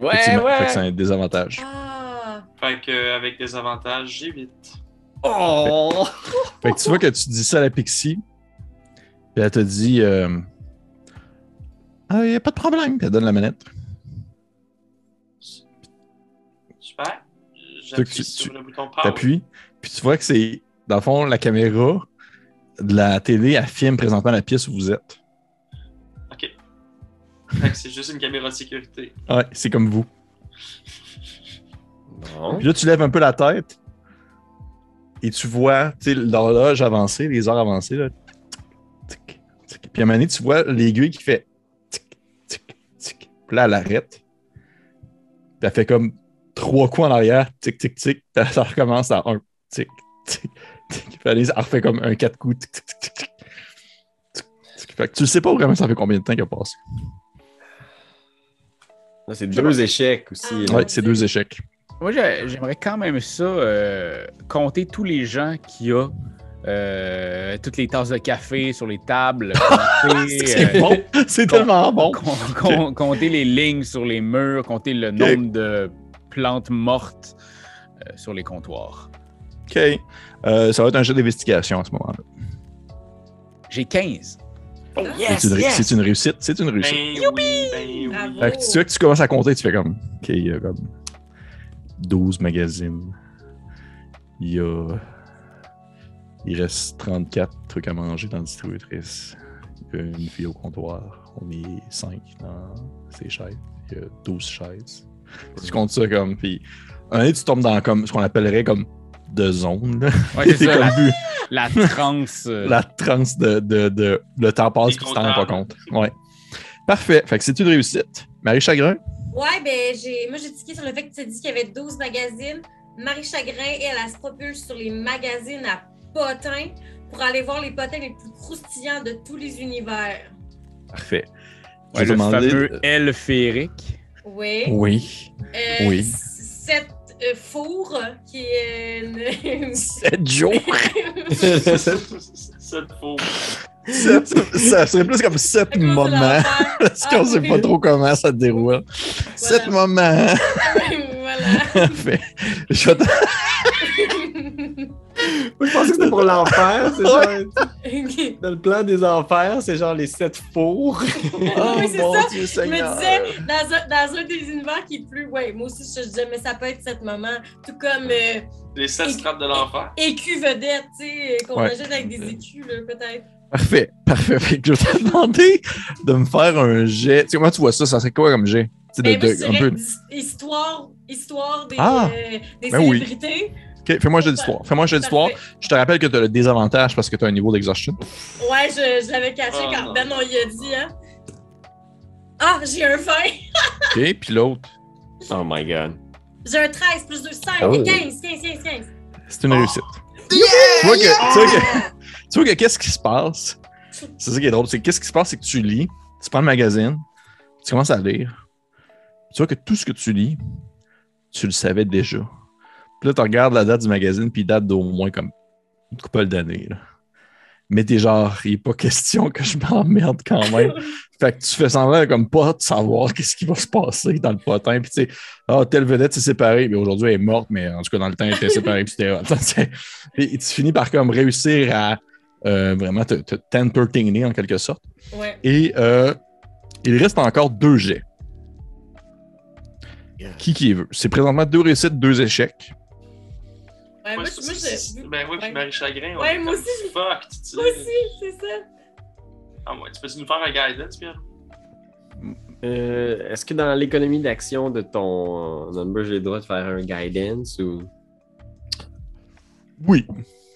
Ouais, Effectivement. Fait que ouais. c'est un désavantage. Ah! Fait que, euh, avec des avantages, j'évite. Oh! Fait que tu vois que tu dis ça à la Pixie, puis elle te dit euh, Ah, y a pas de problème, puis elle donne la manette. Super. J'appuie sur tu- le bouton power. T'appuies, puis tu vois que c'est, dans le fond, la caméra de la télé, elle filme présentement la pièce où vous êtes. C'est juste une caméra de sécurité. Ouais, c'est comme vous. Bon. Puis là, tu lèves un peu la tête et tu vois, tu sais, l'horloge avancée, les heures avancées, là. Tic, tic. Puis à un moment donné, tu vois l'aiguille qui fait tic, tic, tic. Puis là, elle arrête. Puis elle fait comme trois coups en arrière, tic, tic, tic. Puis ça recommence à un, tic, tic, tic. Puis elle, refait comme un quatre coups, tic, tic, tic, tic. Fait que tu ne sais pas vraiment ça fait combien de temps qu'il a passé. Là, c'est deux échecs aussi. là. Ouais, c'est deux échecs. Moi, j'ai- j'aimerais quand même ça, euh, compter tous les gens qu'il y a, euh, toutes les tasses de café sur les tables, (laughs) compter, C'est euh, bon, c'est tellement bon. compter les lignes sur les murs, compter le nombre de plantes mortes euh, sur les comptoirs. OK. Euh, ça va être un jeu d'investigation à ce moment-là. J'ai 15. C'est une, ré- c'est une réussite. C'est une réussite. Ben ben oui. Bravo. Fait que tu vois que tu commences à compter, tu fais comme. OK, il y a comme 12 magazines. Il y a. Il reste 34 trucs à manger dans la distributrice. Il y a une fille au comptoir. On est 5 dans ces chaises. Il y a 12 chaises. Tu comptes ça comme. Puis, un tu tombes dans comme ce qu'on appellerait comme de zone. Ouais, (laughs) c'est ça, comme la, vu la transe. euh, la transe de, de, de- le temps passe puis tu t'en rends pas compte. Ouais. Parfait. Fait que c'est une réussite. Marie Chagrin? Ouais, ben, j'ai, moi, j'ai tiqué sur le fait que tu as dit qu'il y avait 12 magazines. Marie Chagrin, elle, elle se propulse sur les magazines à potins pour aller voir les potins les plus croustillants de tous les univers. Parfait. Je ouais, le fameux L. Oui. Oui. Euh, oui. Cette euh, four qui est une. 7 (laughs) jours. (laughs) Cette faux. Sept- ça serait plus comme 7 moments. (laughs) Parce qu'on Ah, sait oui. pas trop comment ça se déroule. 7 moments. voilà. Je vais t'en- Moi, je pensais que c'était pour l'enfer. C'est (laughs) genre, Ok. dans le plan des enfers, c'est genre les sept fours. Oh (laughs) Oui, c'est mon ça. Dieu Je me disais, dans un, dans un des univers qui est plus. Ouais, moi aussi, je disais, mais ça peut être cette moment. Tout comme euh, Les sept straps de l'enfer. écu vedette, tu sais, qu'on Ouais. achète avec des écus, là, peut-être. Parfait. Parfait. Fait que je vais te demander de me faire un jet. Tu sais, comment tu vois ça? Ça serait quoi comme jet? Tu sais, de- Ben, moi, je de- un peu... histoire, histoire des, Ah! euh, des Ben oui. Ok, fais-moi un jeu d'histoire. Fais-moi un jeu d'histoire. Je te rappelle que tu as le désavantage parce que tu as un niveau d'exhaustion. Ouais, je, je l'avais caché Oh, quand non. Ben on y a dit, hein. Ah, j'ai un 20. OK, puis l'autre, Oh my god. J'ai un 13 plus 2, 5. Oh. 15, 15, 15, 15. c'est une réussite. Tu vois que, tu vois que, tu vois que qu'est-ce qui se passe? C'est ça qui est drôle. C'est que qu'est-ce qui se passe, c'est que tu lis, tu prends le magazine, tu commences à lire. Tu vois que tout ce que tu lis, tu le savais déjà. Puis là, tu regardes la date du magazine, puis il date d'au moins comme une couple d'années. Mais t'es genre, il n'est pas question que je m'emmerde quand même. (laughs) fait que tu fais semblant comme pas de savoir qu'est-ce qui va se passer dans le potin. Puis tu sais, ah, telle vedette s'est séparée, mais aujourd'hui elle est morte, mais en tout cas dans le temps elle était séparée. puis Et, (laughs) et tu finis par comme réussir à euh, vraiment te, te tempertainer en quelque sorte. Ouais. Et euh, il reste encore deux jets. Qui qui veut? C'est présentement deux réussites, deux échecs. Ouais, moi, Ouais, moi, c'est- je. Ben oui, puis. Marie Chagrin. on Ouais, est moi aussi, je- Fuck, tu sais. Moi aussi, c'est ça. Ah, ouais, tu peux-tu nous faire un guidance, Pierre? Euh, Est-ce que dans l'économie d'action de ton number, j'ai le droit de faire un guidance ou? Oui.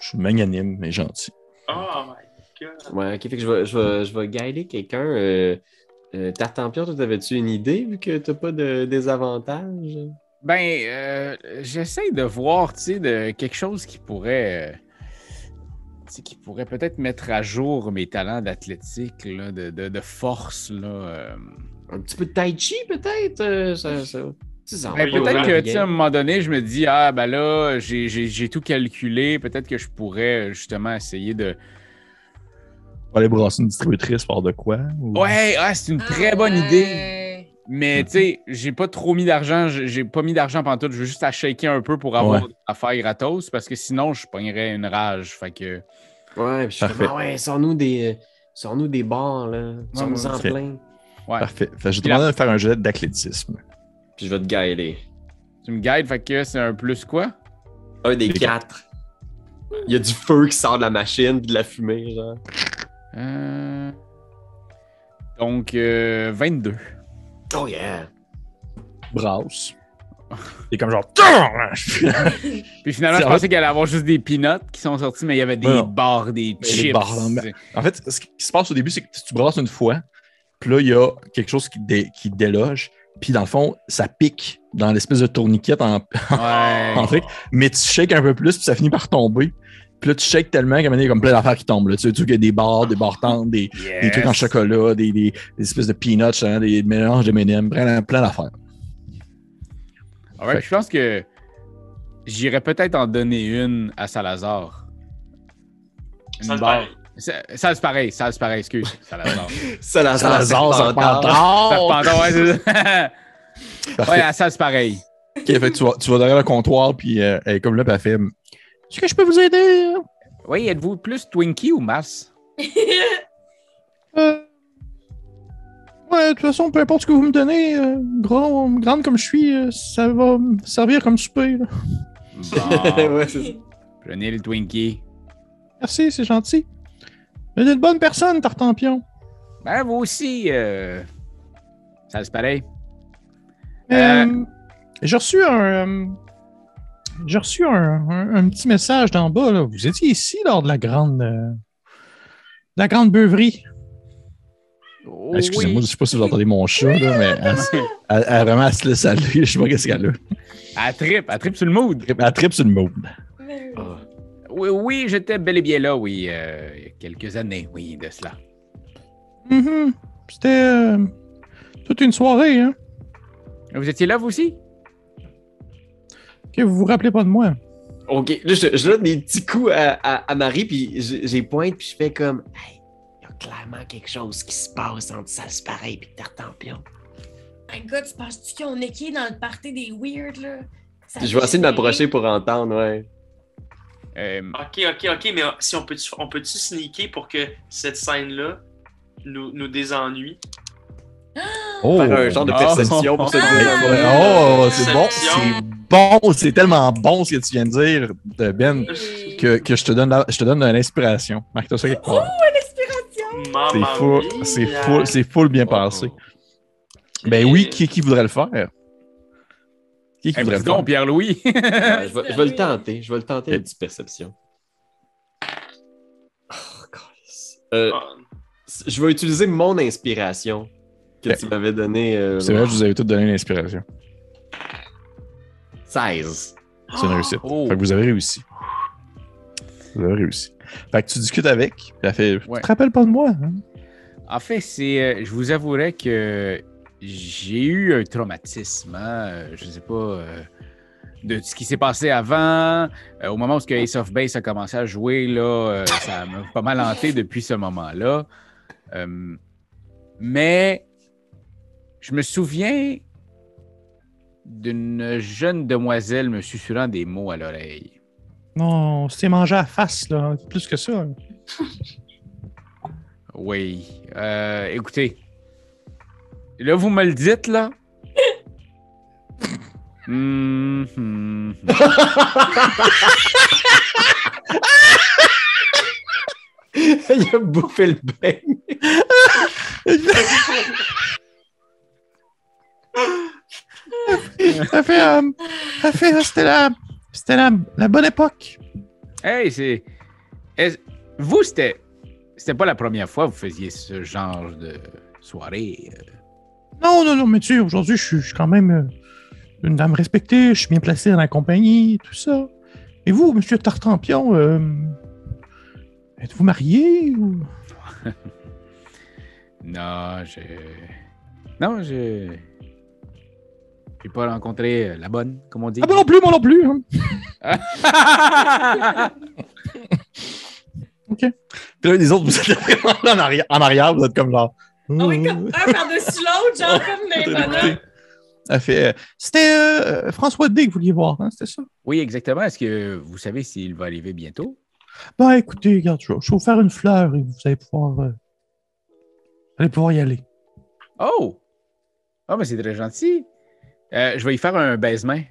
Je suis magnanime, mais gentil. Oh my god. Ouais, ok, fait que je vais, je vais, je vais guider quelqu'un. Euh, euh, Tartampion, toi, t'avais-tu une idée vu que t'as pas de désavantage? Ben, euh, j'essaie de voir, tu sais, de quelque chose qui pourrait. euh, tu sais, qui pourrait peut-être mettre à jour mes talents d'athlétique, là, de, de, de force, là. euh. Un petit peu de tai chi, peut-être? euh, ça, ça... Ben, peut-être que, oui. tu sais, à un moment donné, je me dis, ah, ben là, j'ai- tout calculé. Peut-être que je pourrais, justement, essayer de. On va aller brasser une distributrice par de quoi? ou- Ouais, ah, c'est une très Ah, bonne ouais. idée. Mais, tu sais, j'ai pas trop mis d'argent. J'ai pas mis d'argent pendant tout. Je veux juste à shaker un peu pour avoir Ouais. à faire gratos parce que sinon, je pognerais une rage. Fait que. Ouais, puis je suis Parfait. comme, ah ouais, sors-nous des, sors-nous des bars, là. Sors-nous en plein. Ouais. Parfait. Fait que je te demande de faire un jet d'athlétisme. Puis je vais te guider. Tu me guides, fait que c'est un plus quoi? Un des Des quatre. Il y a du feu qui sort de la machine, puis de la fumée, genre. Euh, Donc, euh, 22. Oh yeah! Brasse. (laughs) Et comme genre. (laughs) Puis finalement, je en pensais qu'il allait avoir juste des peanuts qui sont sortis, mais il y avait des Ouais, barres, des chips. En fait, ce qui se passe au début, c'est que tu brasses une fois, puis là, il y a quelque chose qui, dé- qui déloge, puis dans le fond, ça pique dans l'espèce de tourniquet (laughs) en, Ouais. en truc, mais tu shakes un peu plus, puis ça finit par tomber. Puis là, tu shakes tellement qu'à un moment donné, il y a comme plein d'affaires qui tombent. Là. Tu sais, tu sais qu'il y a des barres, des barres tendres, des, trucs en chocolat, des, des- des espèces de peanuts, hein, des mélanges de M&M, plein, plein d'affaires. Ouais, je pense que j'irais peut-être en donner une à Salazar. Une Ça barre. c'est pareil, ça c'est pareil, excuse. Salazar. (laughs) Salazar, Salazar, Serpentard. Serpentard. Serpentor, ouais, c'est ça. (laughs) Ouais, ça c'est pareil. Ok, fait que tu, vas, tu vas derrière le comptoir, puis euh, elle est comme là, puis elle fait Est-ce que je peux vous aider? Oui, êtes-vous plus Twinkie ou Mass? (laughs) Euh, Ouais, de toute façon, peu importe ce que vous me donnez, euh, grand, grande comme je suis, euh, ça va me servir comme souper. là. Bon, (laughs) ouais, c'est ça. (laughs) prenez le Twinkie. Merci, c'est gentil. Vous êtes une bonne personne, Tartampion. Ben, vous aussi, euh... ça c'est pareil. Euh, Euh, J'ai reçu un. J'ai reçu un, un- un petit message d'en bas. Là. Vous étiez ici lors de la grande. euh, la grande beuverie. Oh, Excusez-moi, oui. je sais pas si vous entendez mon chat, là, mais elle, (laughs) elle- elle vraiment elle se laisse aller. Je sais pas qu'est-ce qu'elle a. Elle tripe, elle tripe sur le mood. Elle tripe sur le mood. Ah. Oui, oui, j'étais bel et bien là, oui, euh, il y a quelques années, oui, de cela. Mhm. C'était euh, toute une soirée. Hein? Vous étiez là, vous aussi? Que vous vous rappelez pas de moi. Ok, là, je, je donne des petits coups à, à, à Marie, puis j'ai pointe, puis je fais comme Hey, il y a clairement quelque chose qui se passe entre Salse pareil et Tartampion. My God, tu penses-tu qu'on est qui dans le party des weird, là? Ça Je vais essayer de m'approcher pour entendre, ouais. Euh, Ok, ok, ok, mais si on peut-tu on peut sneaker pour que cette scène-là nous, nous désennuie? Oh, Faire un genre de Ah. perception pour se Ah. dire. Oh, c'est bon, c'est bon, c'est tellement bon ce que tu viens de dire, Ben, que, que je te donne, la- je te donne de l'inspiration. Marque-toi ça quelque part. C'est Mamma full, mia. c'est full, c'est full bien passé. Ben oui, qui, qui voudrait le faire? Qui, qui hey, voudrait le faire? donc, Pierre-Louis. Je, vais, (laughs) je vais le tenter. Je vais le tenter, une petite perception. Oh, câlisse. Euh, Ah, je vais utiliser mon inspiration que Ok. tu m'avais donné. euh, C'est vrai, je vous avais tout donné l'inspiration. 16. C'est une réussite. Oh. Fait que vous avez réussi. Vous avez réussi. Fait que tu discutes avec, puis elle fait Ouais. Tu te rappelles pas de moi? hein? En fait, c'est, euh, je vous avouerai que j'ai eu un traumatisme. hein, euh, je sais pas euh, de ce qui s'est passé avant. Euh, au moment où que Ace of Base a commencé à jouer, là, ça m'a pas mal hanté depuis ce moment-là. Mais je me souviens d'une jeune demoiselle me susurrant des mots à l'oreille. Non, on s'est mangé à la face, là. Plus que ça. Oui. Euh, écoutez. Là, vous me le dites, là. Hum. (laughs) (laughs) Il a bouffé le bain. (laughs) (laughs) Ça fait, euh, ça fait, euh, c'était la, c'était la, la bonne époque. Hey, c'est. est- Vous, c'était. C'était pas la première fois que vous faisiez ce genre de soirée. euh? Non, non, non, mais tu sais, aujourd'hui, je suis- quand même euh, une dame respectée, je suis bien placé dans la compagnie, tout ça. Et vous, monsieur Tartampion, euh, êtes-vous marié ou... (laughs) Non, je. Non, je. J'ai pas rencontré euh, la bonne, comme on dit. Ah, ben non plus, moi non plus. hein. (laughs) Puis là, les autres, vous êtes vraiment là en arrière, en arrière, vous êtes comme genre. Ah oui, comme un (laughs) par-dessus l'autre, genre comme les bonhommes. fait. euh, C'était euh, François D que vous vouliez voir, hein, c'était ça? oui, exactement. Est-ce que vous savez s'il va arriver bientôt? Bah écoutez, regarde, je vais, je vous faire une fleur et vous allez pouvoir, euh, vous allez pouvoir y aller. Oh! Oh, mais c'est très gentil. Euh, je vais y faire un baise-main.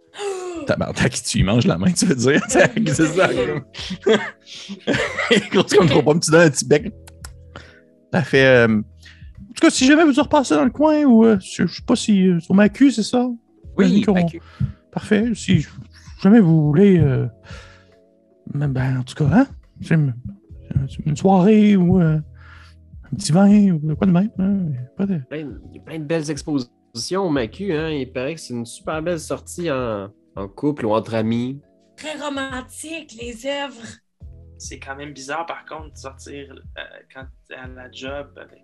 (gasps) Tabarnak, tu y manges la main, tu veux dire? (laughs) c'est ça. (laughs) Grosse comme trop pas, tu donnes un petit bec. Ça fait. euh, en tout cas, si jamais vous repassez dans le coin ou euh, je, je sais pas si euh, sur ma queue, c'est ça? Oui. Parfait. Si jamais vous voulez. euh, ben, ben, en tout cas, hein? c'est Une, une soirée ou euh, un petit vin ou quoi de même. hein, pas de- Plein de- Il y a plein de belles expositions au Macu. Hein? Il paraît que c'est une super belle sortie en, en couple ou entre amis. Très romantique, les œuvres. C'est quand même bizarre, par contre, de sortir euh, quand t'es à la job avec.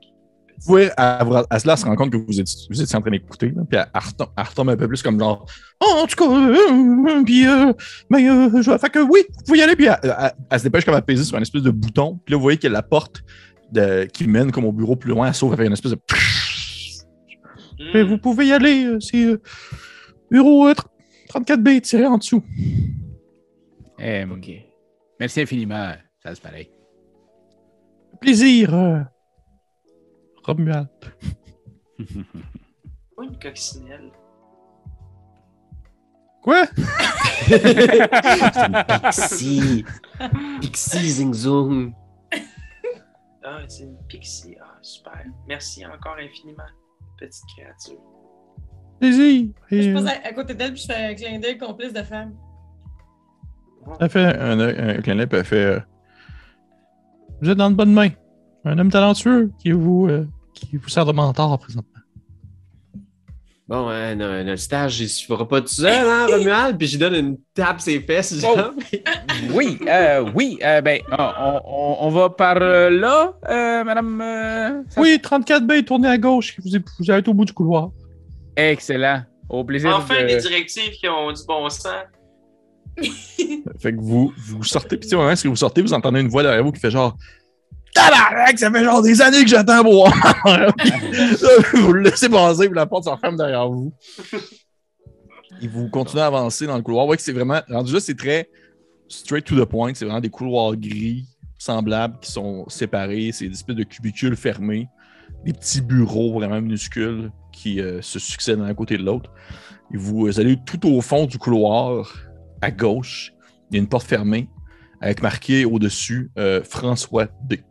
Vous voyez, à, à, cela, elle se rend compte que vous étiez, vous étiez en train d'écouter, là, puis elle, elle retombe, elle retombe un peu plus comme genre. Oh, en tout cas, euh, euh, puis, euh, ben, euh, je, fait que oui, vous pouvez y aller, puis elle, elle- elle se dépêche comme à peser sur une espèce de bouton. Puis là, vous voyez qu'il y a la porte de- qui mène comme au bureau plus loin. Elle s'ouvre avec une espèce de. Vous pouvez y aller. euh, C'est euh, bureau euh, 34B tiré en dessous. Euh, OK. Merci infiniment. Ça se pareil. Plaisir, euh, Romuald. Pas une coccinelle. Quoi? Pixie. Pixie Zing Zoom. Ah, c'est une pixie. Ah, super. Merci encore infiniment, petite créature. Et, Je euh, passe à, à côté d'elle puis je fais un clin d'œil complice de femme. Elle fait un, un, clin d'œil, puis elle fait. euh, vous êtes dans de bonnes mains. Un homme talentueux qui vous, euh, qui vous sert de mentor présentement. Bon, hein, no- notre stage, il se fera pas tout seul, hein, Romuald? Puis j'y donne une tape ses fesses, genre. (laughs) Oui, euh, oui. euh, ben, on, on- on va par euh, là, euh, madame. euh, ça- Oui, 34B, tournez à gauche. Vous êtes, vous êtes au bout du couloir. Excellent. Au plaisir Enfin, de... des directives qui ont du bon sens. Fait que vous, vous sortez, puis tu sais, au moment où vous sortez, vous entendez une voix derrière vous qui fait genre. Tabarnak, ça fait genre des années que j'attends pour (laughs) voir. Vous le laissez passer, puis la porte se referme derrière vous. Et vous continuez à avancer dans le couloir. Vous voyez que c'est vraiment. Rendu là, c'est très straight to the point. C'est vraiment des couloirs gris semblables qui sont séparés. C'est des espèces de cubicules fermés. Des petits bureaux vraiment minuscules qui euh, se succèdent l'un à côté de l'autre. Et vous euh, allez tout au fond du couloir, à gauche. Il y a une porte fermée avec marqué au-dessus euh, François D.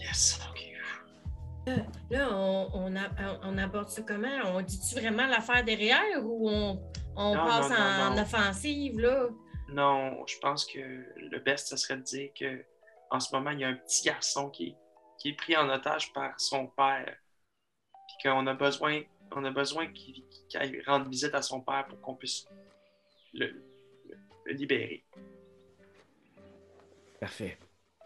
Yes. OK. Là, on, on, a- on aborde ça comment? On dit-tu vraiment l'affaire derrière ou on, on Non, passe non, non, en non. offensive, là? Non, je pense que le best, ce serait de dire que en ce moment, il y a un petit garçon qui est, qui est pris en otage par son père. Puis qu'on a besoin, on a besoin qu'il rendre visite à son père pour qu'on puisse le, le- le libérer. Parfait.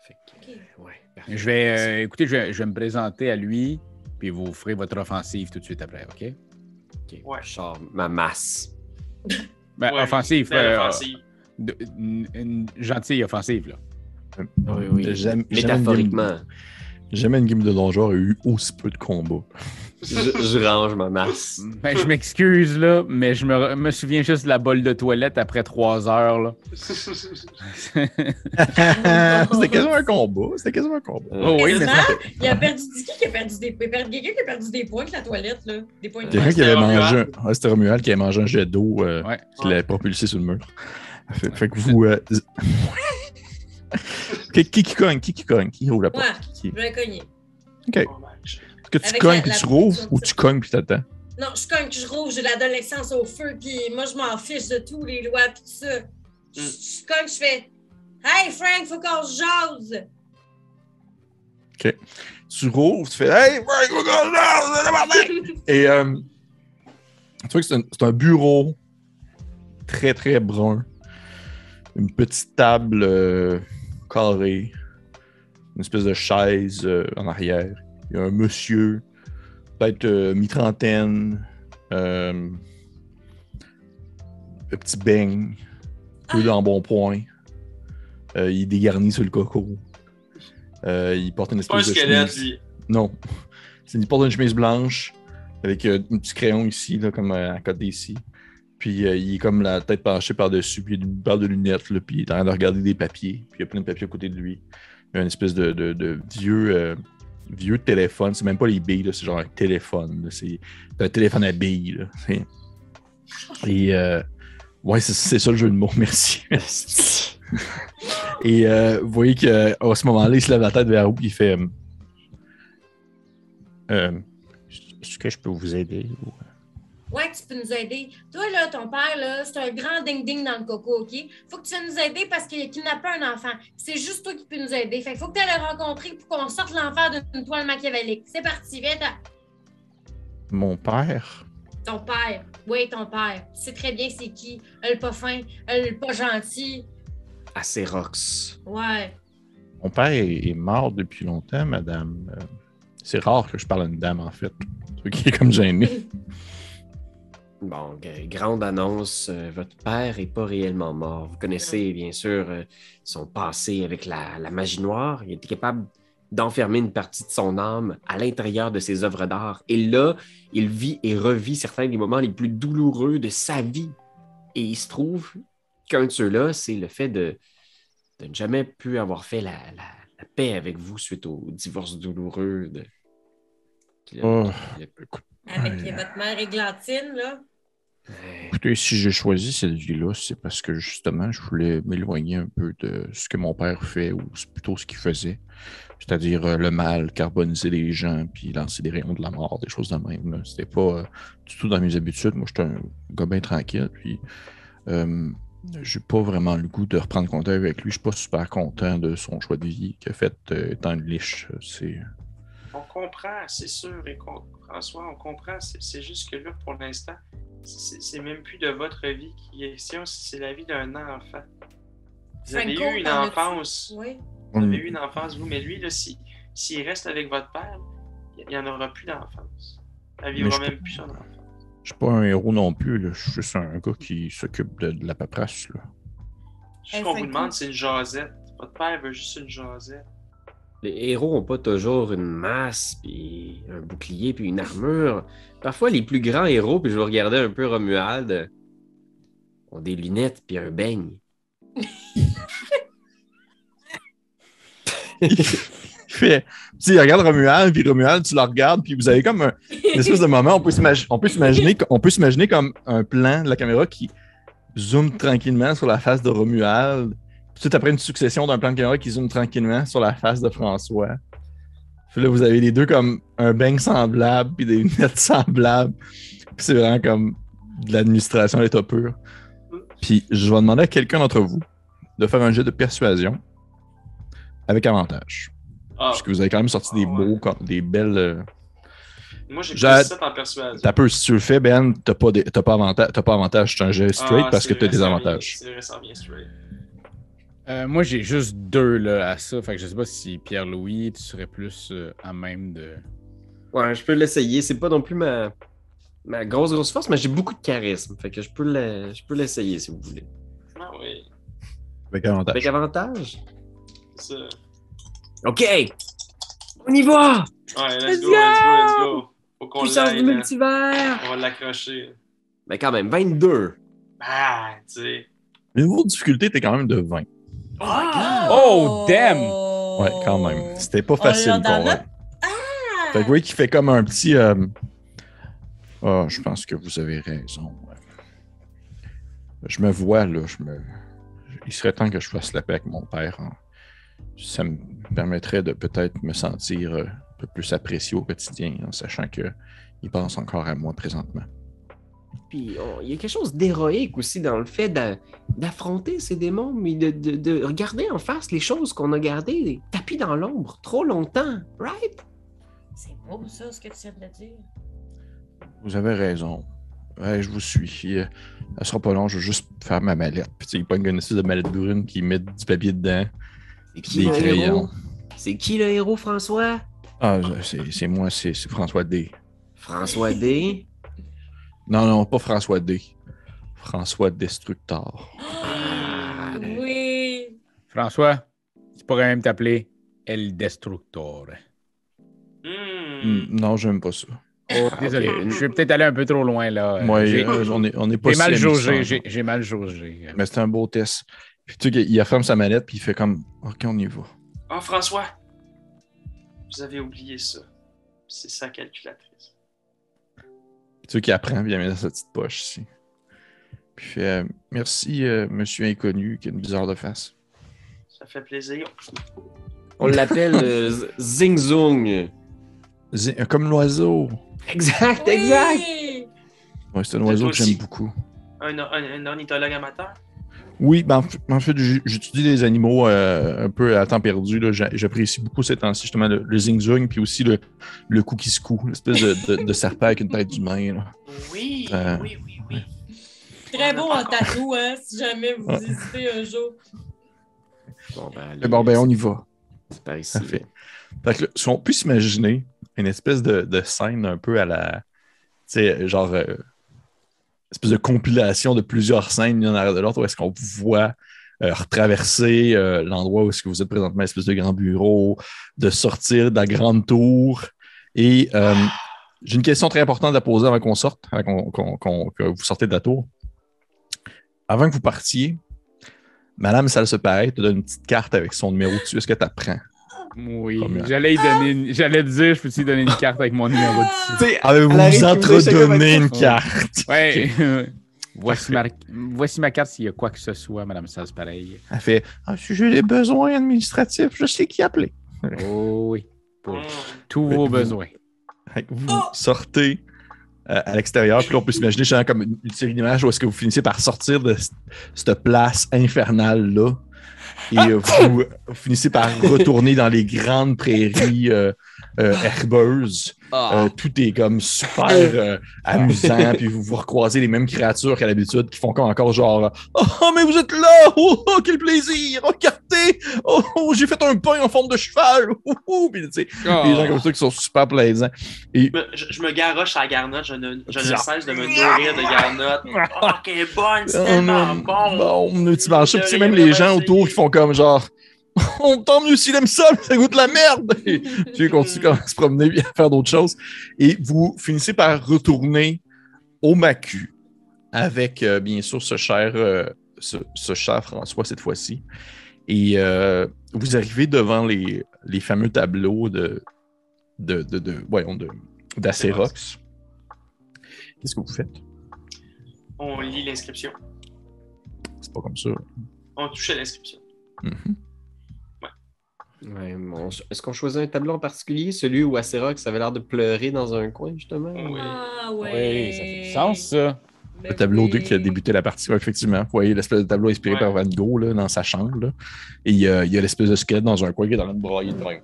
Fait que, Ok. euh, ouais. Je vais, euh, écoutez, je vais, je vais me présenter à lui, puis vous ferez votre offensive tout de suite après, OK? Ok, Ouais. Je sors ma masse. (laughs) Ben, Ouais, offensive, belle euh, offensive. de- une, une gentille offensive, là. Oui, oui. Jamais- Métaphoriquement. Jamais, jamais une game de donjon a eu aussi peu de combats. (laughs) je, je range ma masse. Ben, je m'excuse, là, mais je me, me souviens juste de la bolle de toilette après trois heures, là. (laughs) C'était quasiment un combat. C'était quasiment un combat. oh oui, mais. Il a perdu du qui a perdu des perdu- quelqu'un qui a perdu des points avec la toilette, là. Des points de Quelqu'un qui c'était avait mangé. un- ouais, c'était Romuald qui avait mangé un jet d'eau euh, Ouais. qui l'avait propulsé sur le mur. Fait, fait que vous. euh, (laughs) qui, qui qui cogne Qui qui cogne Qui ouvre la porte? Ouais. Qui- qui- Je vais cogner. Ok. Que tu Avec cognes la- puis la tu rouvres ou tu cognes puis t'attends? Non, je cogne, je rouvre, j'ai l'adolescence au feu, puis moi, je m'en fiche de tous les lois, puis tout ça. Je Mm. je cogne, je fais Hey Frank, faut qu'on se jase! Tu rouvres, tu fais Hey, Frank, faut qu'on se jase! (laughs) Et euh, tu vois que c'est un, c'est un bureau très très brun. Une petite table euh, carrée. Une espèce de chaise euh, en arrière. Il y a un monsieur, peut-être euh, mi-trentaine. euh, un petit beigne. Peu d'embonpoint. Euh, il est dégarni sur le coco. Euh, il porte une Pas espèce de squelette, chemise. lui. Non. (laughs) Il porte une chemise blanche avec euh, un petit crayon ici, là, comme euh, à côté ici. Puis euh, il est comme la tête penchée par-dessus, puis il a une paire de lunettes, là, puis il est en train de regarder des papiers. Puis il y a plein de papiers à côté de lui. Il y a une espèce de, de- de vieux, euh, vieux téléphone. C'est même pas les billes, c'est genre un téléphone. C'est un téléphone à billes. là. Et euh, ouais, c'est- ça le jeu de mots, (laughs) merci. Et euh, vous voyez qu'à ce moment-là, il se lève la tête vers et il fait euh, Est-ce que je peux vous aider? Ouais, tu peux nous aider. Toi, là, ton père, là, c'est un grand ding-ding dans le coco, OK? Faut que tu viennes nous aider parce qu'il a kidnappé un enfant. C'est juste toi qui peux nous aider. Fait faut que tu ailles le rencontrer pour qu'on sorte l'enfer d'une toile machiavélique. C'est parti, viens, Mon père? ton père. Oui, ton père. Tu sais très bien c'est qui. Le pas fin, le pas gentil. Acérox. Ouais. Mon père est, mort depuis longtemps, madame. Euh, c'est rare que je parle à une dame, en fait. Truc qui est comme gêné. (laughs) Bon, grande annonce, euh, votre père est pas réellement mort. Vous connaissez bien sûr euh, son passé avec la, la magie noire. Il était capable d'enfermer une partie de son âme à l'intérieur de ses œuvres d'art. Et là, il vit et revit certains des moments les plus douloureux de sa vie. Et il se trouve qu'un de ceux-là, c'est le fait de, de ne jamais pu avoir fait la, la- la paix avec vous suite au divorce douloureux de... Oh, Avec votre mère églantine, là. Écoutez, si j'ai choisi cette vie-là, c'est parce que justement, je voulais m'éloigner un peu de ce que mon père fait ou c'est plutôt ce qu'il faisait. C'est-à-dire euh, le mal, carboniser les gens, puis lancer des rayons de la mort, des choses de même. C'était pas euh, du tout dans mes habitudes. Moi, j'étais un gars bien tranquille, puis euh, j'ai pas vraiment le goût de reprendre contact avec lui. Je suis pas super content de son choix de vie qu'il a fait euh, étant une liche. C'est. On comprend, c'est sûr, et François, on comprend. C'est c'est juste que là, pour l'instant, c'est même plus de votre vie qui est question, c'est la vie d'un enfant. Vous avez Franco, eu une enfance. Oui. Vous avez eu une enfance, vous, mais lui, là, si- s'il reste avec votre père, il n'y en aura plus d'enfance. Il Mais vivra même plus son enfance. Je suis pas un héros non plus. là. Je suis juste un gars qui s'occupe de, de la paperasse. Là. Ce qu'on vous demande, c'est une jasette. Votre père veut juste une jasette. Les héros n'ont pas toujours une masse, puis un bouclier, puis une armure. Parfois, les plus grands héros, puis je vais regarder un peu Romuald, ont des lunettes puis un beigne. (laughs) Tu regarde Romuald, puis Romuald, tu le regardes, puis vous avez comme un, une espèce de moment, on peut s'imaginer on peut s'imaginer comme un plan de la caméra qui zoome tranquillement sur la face de Romuald. Puis tout après une succession d'un plan de caméra qui zoome tranquillement sur la face de François. Puis là, vous avez les deux comme un beigne semblable, puis des (laughs) lunettes semblables. Puis c'est vraiment comme de l'administration à l'état pur. Puis je vais demander à quelqu'un d'entre vous de faire un jeu de persuasion avec avantage. Ah, Parce que vous avez quand même sorti des Ah ouais. beaux, des belles. euh, moi, j'ai plus 7 en persuasion. T'as peu, si tu le fais, Ben, t'as pas, des- pas, avantage, t'as pas avantage. C'est un jeu straight Ah, parce que t'as des avantages. C'est vrai, ça straight. Euh, moi, j'ai juste deux là, à ça. Fait que je sais pas si Pierre-Louis, tu serais plus euh, à même de. Ouais, je peux l'essayer. C'est pas non plus ma, ma grosse, grosse force, mais j'ai beaucoup de charisme. Fait que je peux le- je peux l'essayer si vous voulez. Ah oui, Avec avantage. Avec avantage? c'est ça. OK! On y va! Ouais, let's Let's go, let's go, let's go. Faut qu'on Puissance du multivers! On va l'accrocher. Mais quand même, 22. Ah, tu sais. Le niveau de difficulté était quand même de 20. Oh, damn! Ouais, quand même. C'était pas facile. dans qu'on- notre- Fait que vous voyez qu'il fait comme un petit. euh, Ah, je pense que vous avez raison. Je me vois, là. Je me... Il serait temps que je fasse la paix avec mon père. hein. Ça me permettrait de peut-être me sentir euh, un peu plus apprécié au quotidien, en sachant que il pense encore à moi présentement. Puis on- il y a quelque chose d'héroïque aussi dans le fait d'a- d'affronter ces démons, mais de, de- de regarder en face les choses qu'on a gardées tapis dans l'ombre trop longtemps, right? C'est beau ça, ce que tu viens de dire. Vous avez raison. Ouais, je vous suis. Euh, Elle sera pas long, je vais juste faire ma mallette. Puis tu sais, il pogne une espèce de mallette brune qui met du papier dedans, C'est qui des le héros? crayons. C'est qui le héros, François? Ah, c'est moi, c'est François D. François D? Non, non, pas François D. François Destructor. Ah, (gasps) Oui. François, tu pourrais même t'appeler El Destructor. Hmm. Hmm, Non, j'aime pas ça. Oh, désolé, ok. je vais peut-être aller un peu trop loin là. Moi, j'ai euh, on est, on est pas j'ai mal jaugé, j'ai mal jaugé. Mais c'était un beau test. Puis tu sais, il affirme sa mallette, puis il fait comme Ok, on y va. Ah, François, vous avez oublié ça. C'est sa calculatrice. Tu qu'il apprend, puis il la met dans sa petite poche ici. Puis fait euh, Merci, euh, monsieur inconnu, qui a une bizarre de face. Ça fait plaisir. On l'appelle euh, (laughs) Zing Zung. Euh, Comme l'oiseau. Exact, exact. Oui. Ouais, c'est un oiseau que aussi. j'aime beaucoup. Un, un- un ornithologue amateur? Oui, ben, en fait, j'étudie des animaux euh, un peu à temps perdu. J'apprécie beaucoup ces temps-ci, justement, le, le zing-zung, puis aussi le, le coup qui se coud, l'espèce de, de- de serpent avec une tête d'humain. là. Oui, Euh. oui, oui, oui. Très beau en tatou, hein, si jamais vous hésitez un jour. Bon, ben, Mais bon, ben, on y va. C'est par ici. Parfait. Fait que, là, si on peut s'imaginer une espèce de, de scène un peu à la. Tu sais, genre. euh, espèce de compilation de plusieurs scènes l'une arrière l'autre où est-ce qu'on voit euh, retraverser euh, l'endroit où est-ce que vous êtes présentement, espèce de grand bureau, de sortir de la grande tour. Et euh, j'ai une question très importante à poser avant qu'on sorte, avant qu'on- que vous sortez de la tour. Avant que vous partiez, Madame Salsepareil te donne une petite carte avec son numéro dessus. Est-ce que tu apprends? Oui, j'allais y donner, une- j'allais te dire, je peux te donner une carte avec mon numéro dessus. Sais, Avez-vous être- une carte? Ouais. (laughs) voici, ma, voici ma carte s'il y a quoi que ce soit, Madame Sals, pareil. Elle fait ah, Si j'ai des besoins administratifs, je sais qui appeler. (laughs) Oh oui, pour tous vos vous- besoins. Vous sortez euh, à l'extérieur, puis là, on peut s'imaginer genre, comme une, une série d'images où est-ce que vous finissez par sortir de cette place infernale-là. Et euh, vous, vous finissez par retourner dans les grandes prairies euh, herbeuses. Ah. Euh, tout est comme super euh, amusant, puis vous vous recroisez les mêmes créatures qu'à l'habitude qui font comme encore genre Oh, mais vous êtes là! Oh, oh, quel plaisir! Regardez! Oh, oh, j'ai fait un pain en forme de cheval! Oh, oh. Puis, tu sais, des gens comme ça qui sont super plaisants. Et Je me- Je, je me garoche à la garnotte, je ne, je ne cesse de me nourrir de garnotte. (laughs) Oh, qu'elle est bonne, c'est tellement bon! bon, petit marché. Puis, tu sais, même les gens autour qui font comme genre (laughs) On tant mieux s'il aime ça, mais (laughs) ça goûte la merde! Et continuent comme à se promener et à faire d'autres choses. Et vous finissez par retourner au Macu avec, euh, bien sûr, ce cher, euh, ce, ce cher François cette fois-ci. Et euh, vous arrivez devant les, les fameux tableaux de, de, de, de, voyons, de, d'Acérox. Qu'est-ce que vous faites? On lit l'inscription. C'est pas comme ça. On touchait l'inscription. Mhm. Ouais, bon, Est-ce qu'on choisit un tableau en particulier, celui où Acerox avait l'air de pleurer dans un coin, justement? Oui. Ah Oui, ouais. ça fait du sens, ça. Ben Le tableau oui. 2 qui a débuté la partie, ouais, effectivement. Vous voyez l'espèce de tableau inspiré Ouais. par Van Gogh là, dans sa chambre. là. Et il y a, il y a l'espèce de squelette dans un coin qui est train de brailler de même.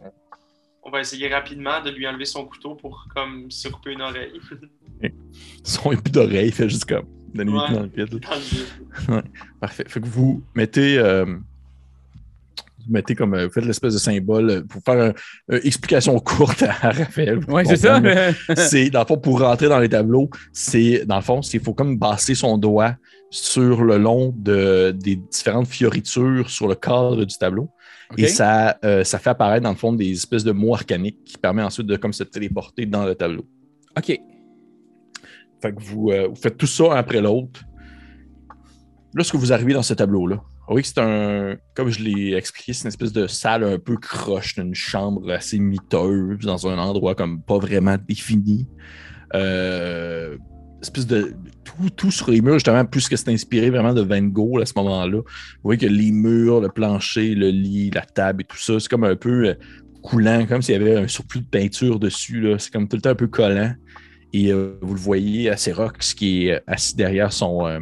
On va essayer rapidement de lui enlever son couteau pour comme se couper une oreille. (laughs) Son plus d'oreille, il fait juste comme. Donnez-lui Ouais. dans le vide, là. Dans le vide. Parfait. Fait que vous mettez. euh, vous mettez comme. euh, Vous faites l'espèce de symbole euh, pour faire une explication courte à Raphaël. Oui, c'est ça. c'est dans le fond pour rentrer dans les tableaux, c'est dans le fond, il faut comme passer son doigt sur le long de, des différentes fioritures sur le cadre du tableau. Et ça, euh, ça fait apparaître dans le fond des espèces de mots arcaniques qui permet ensuite de comme se téléporter dans le tableau. OK. Fait que vous, euh, vous faites tout ça un après l'autre. Lorsque vous arrivez dans ce tableau-là, voyez que c'est un, comme je l'ai expliqué, c'est une espèce de salle un peu croche, une chambre assez miteuse, dans un endroit comme pas vraiment défini. Euh, espèce de tout, tout sur les murs, justement, plus que c'est inspiré vraiment de Van Gogh à ce moment-là. Vous voyez que les murs, le plancher, le lit, la table et tout ça, c'est comme un peu euh, coulant, comme s'il y avait un surplus de peinture dessus. C'est comme tout le temps un peu collant. Et euh, vous le voyez à Serox qui est assis derrière son. euh,